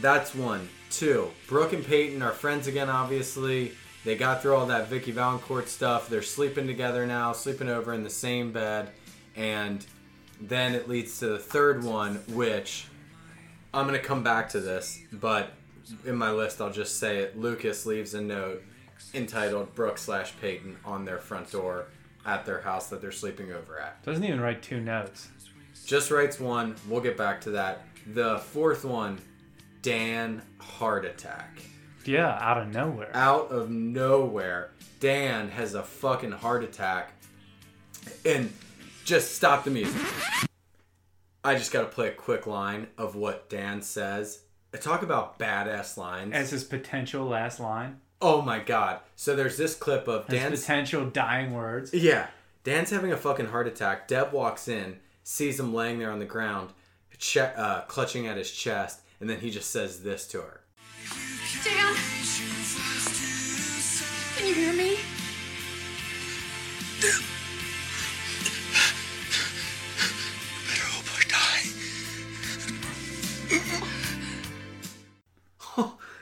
that's one. Two, Brooke and Peyton are friends again, obviously. They got through all that Vicky Valancourt stuff. They're sleeping together now, sleeping over in the same bed. And then it leads to the third one, which I'm going to come back to this, but in my list, I'll just say it. Lucas leaves a note entitled Brooke slash Peyton on their front door at their house that they're sleeping over at. Doesn't even write two notes. Just writes one. We'll get back to that. The fourth one, Dan heart attack. Yeah, out of nowhere. Out of nowhere, Dan has a fucking heart attack. And just stop the music. I just got to play a quick line of what Dan says. Talk about badass lines. As his potential last line. oh my god. So there's this clip of His Dan's potential dying words. Yeah. Dan's having a fucking heart attack. Deb walks in, sees him laying there on the ground, che- uh, clutching at his chest, and then he just says this to her. Dan? Can you hear me?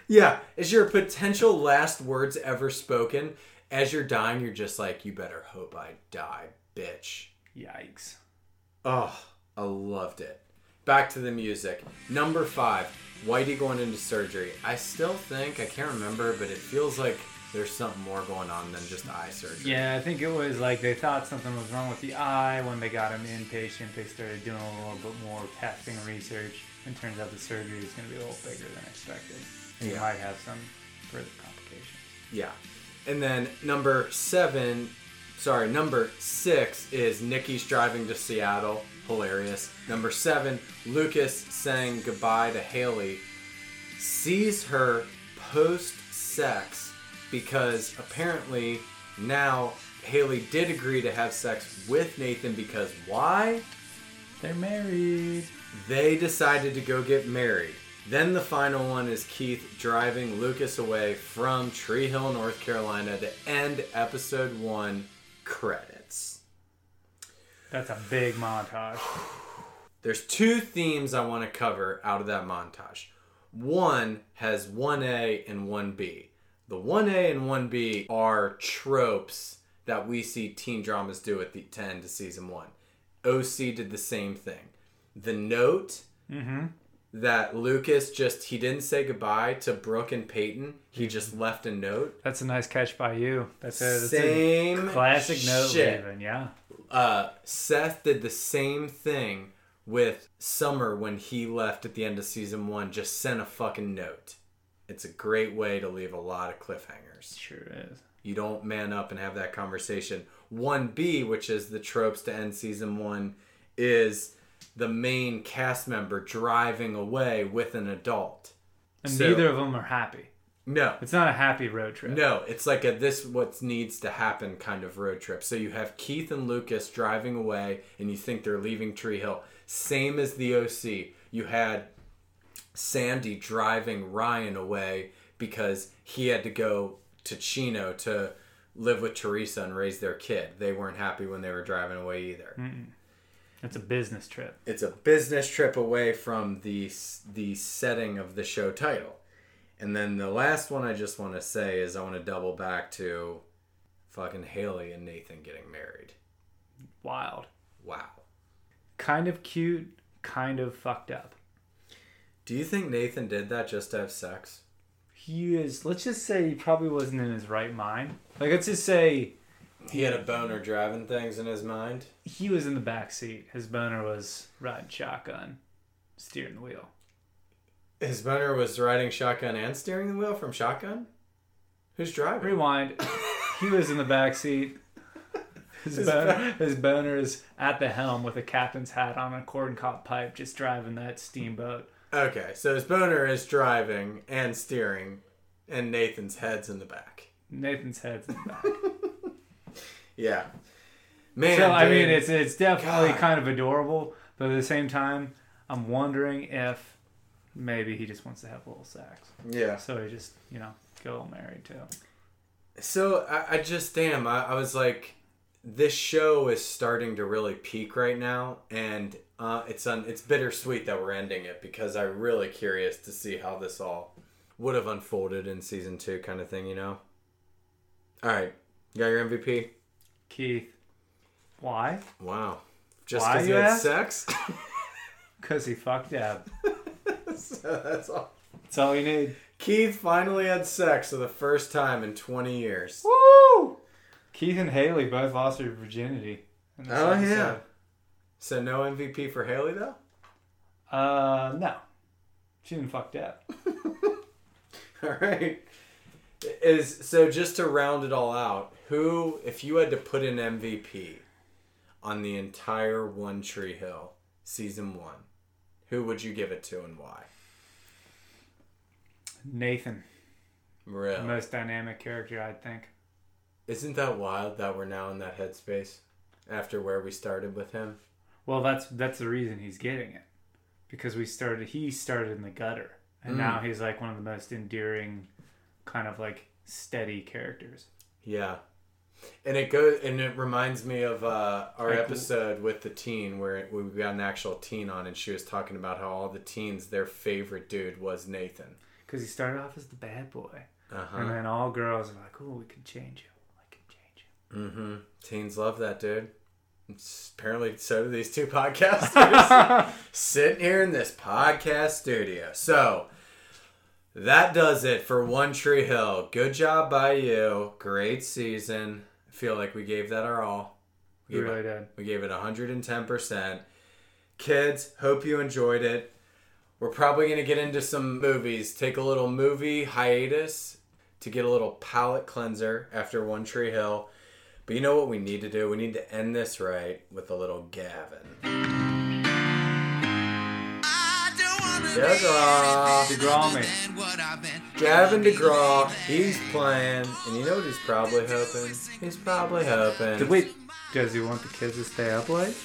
Yeah, is your potential last words ever spoken? As you're dying, you're just like, you better hope I die, bitch. Yikes. Oh, I loved it. Back to the music. Number five, Whitey going into surgery. I still think, I can't remember, but it feels like there's something more going on than just eye surgery. Yeah, I think it was like they thought something was wrong with the eye. When they got him inpatient, they started doing a little bit more testing research. And turns out the surgery is going to be a little bigger than expected. And Yeah. you might have some further complications. Yeah. And then number seven, sorry, number six is Nikki's driving to Seattle. Hilarious. Number seven, Lucas saying goodbye to Haley. Sees her post sex because apparently now Haley did agree to have sex with Nathan because why? They're married. They decided to go get married. Then the final one is Keith driving Lucas away from Tree Hill, North Carolina to end episode one credits. That's a big montage. There's two themes I want to cover out of that montage. One has 1A and 1B. The 1A and 1B are tropes that we see teen dramas do at the to end of season one. OC did the same thing. The note, Mm-hmm. That Lucas just he didn't say goodbye to Brooke and Peyton. He just left a note. That's a nice catch by you. That's a, that's Same a classic note shit. leaving. Yeah. Uh, Seth did the same thing with Summer when he left at the end of season one. Just sent a fucking note. It's a great way to leave a lot of cliffhangers. Sure is. You don't man up and have that conversation. 1B, which is the tropes to end season one, is the main cast member driving away with an adult. And So- neither of them are happy. No. It's not a happy road trip. No, it's like a this what needs to happen kind of road trip. So you have Keith and Lucas driving away and you think they're leaving Tree Hill. Same as the OC. You had Sandy driving Ryan away because he had to go to Chino to live with Teresa and raise their kid. They weren't happy when they were driving away either. Mm-mm. It's a business trip. It's a business trip away from the the setting of the show title. And then the last one I just want to say is I want to double back to fucking Haley and Nathan getting married. Wild. Wow. Kind of cute, kind of fucked up. Do you think Nathan did that just to have sex? He is, let's just say he probably wasn't in his right mind. Like, let's just say He had a boner driving things in his mind. he was in the back seat. His boner was riding shotgun, steering the wheel. His boner was riding shotgun and steering the wheel from shotgun? Who's driving? Rewind. (laughs) he was in the back seat. His, His boner, back- his boner is at the helm with a captain's hat on a corn cob pipe, just driving that steamboat. Okay, so his boner is driving and steering, and Nathan's head's in the back. Nathan's head's in the back. (laughs) Yeah. Man, so I mean, it's it's definitely God. kind of adorable, but at the same time, I'm wondering if maybe he just wants to have a little sex. Yeah. So he just you know little married too. So I, I just damn I, I was like this show is starting to really peak right now and uh, it's un, it's bittersweet that we're ending it because I'm really curious to see how this all would have unfolded in season two kind of thing you know all right you got your MVP Keith, why? wow just Why, because he you had ask? sex (laughs) (laughs) Because he fucked Deb. (laughs) so that's all That's all you need. Keith finally had sex for the first time in 20 years Woo! Keith and Haley both lost their virginity. in this oh yeah so no MVP for Haley though Uh, no. She didn't fuck Deb. All right. Is so just to round it all out, who if you had to put an MVP on the entire One Tree Hill season 1, who would you give it to and why? Nathan, Really? the most dynamic character, I think. Isn't that wild that we're now in that headspace after where we started with him? Well, that's that's the reason he's getting it, because we started. He started in the gutter, and Mm. now he's like one of the most endearing, kind of like steady characters. Yeah. And it goes and it reminds me of uh, our episode with the teen where we got an actual teen on and she was talking about how all the teens their favorite dude was Nathan. Because he started off as the bad boy, Uh-huh. and then all girls are like, "Oh, we can change him. I can change him." Mm-hmm. Teens love that dude. It's- apparently, so do these two (laughs) podcasters (laughs) sitting here in this podcast studio. So that does it for One Tree Hill. Good job by you. Great season. I feel like we gave that our all. We gave really it, did. We gave it 110%. Kids, hope you enjoyed it. We're probably going to get into some movies. Take a little movie hiatus to get a little palate cleanser after One Tree Hill. But you know what we need to do? We need to end this right with a little Gavin. DeGraw. DeGraw me. Gavin DeGraw. He's playing. And you know what he's probably hoping? He's probably hoping. Did- Wait, does he want the kids to stay up late?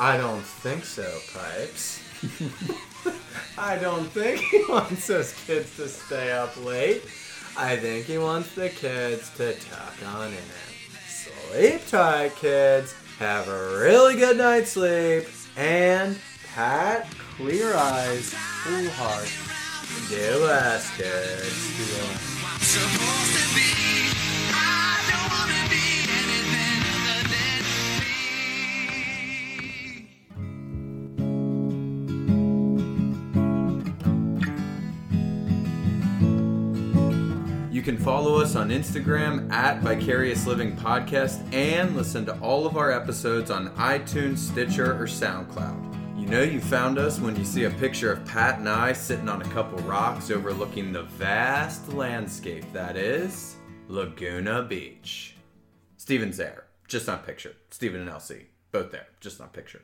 I don't think so, Pipes. (laughs) I don't think he wants those kids to stay up late. I think he wants the kids to tuck on in. Sleep tight, kids. Have a really good night's sleep. And pat Clear eyes, full heart. Do us good. You can follow us on Instagram at Vicarious Living Podcast and listen to all of our episodes on iTunes, Stitcher, or SoundCloud. You know you found us when you see a picture of Pat and I sitting on a couple rocks overlooking the vast landscape that is Laguna Beach. Stephen's there, just not pictured. Steven and LC, both there, just not pictured.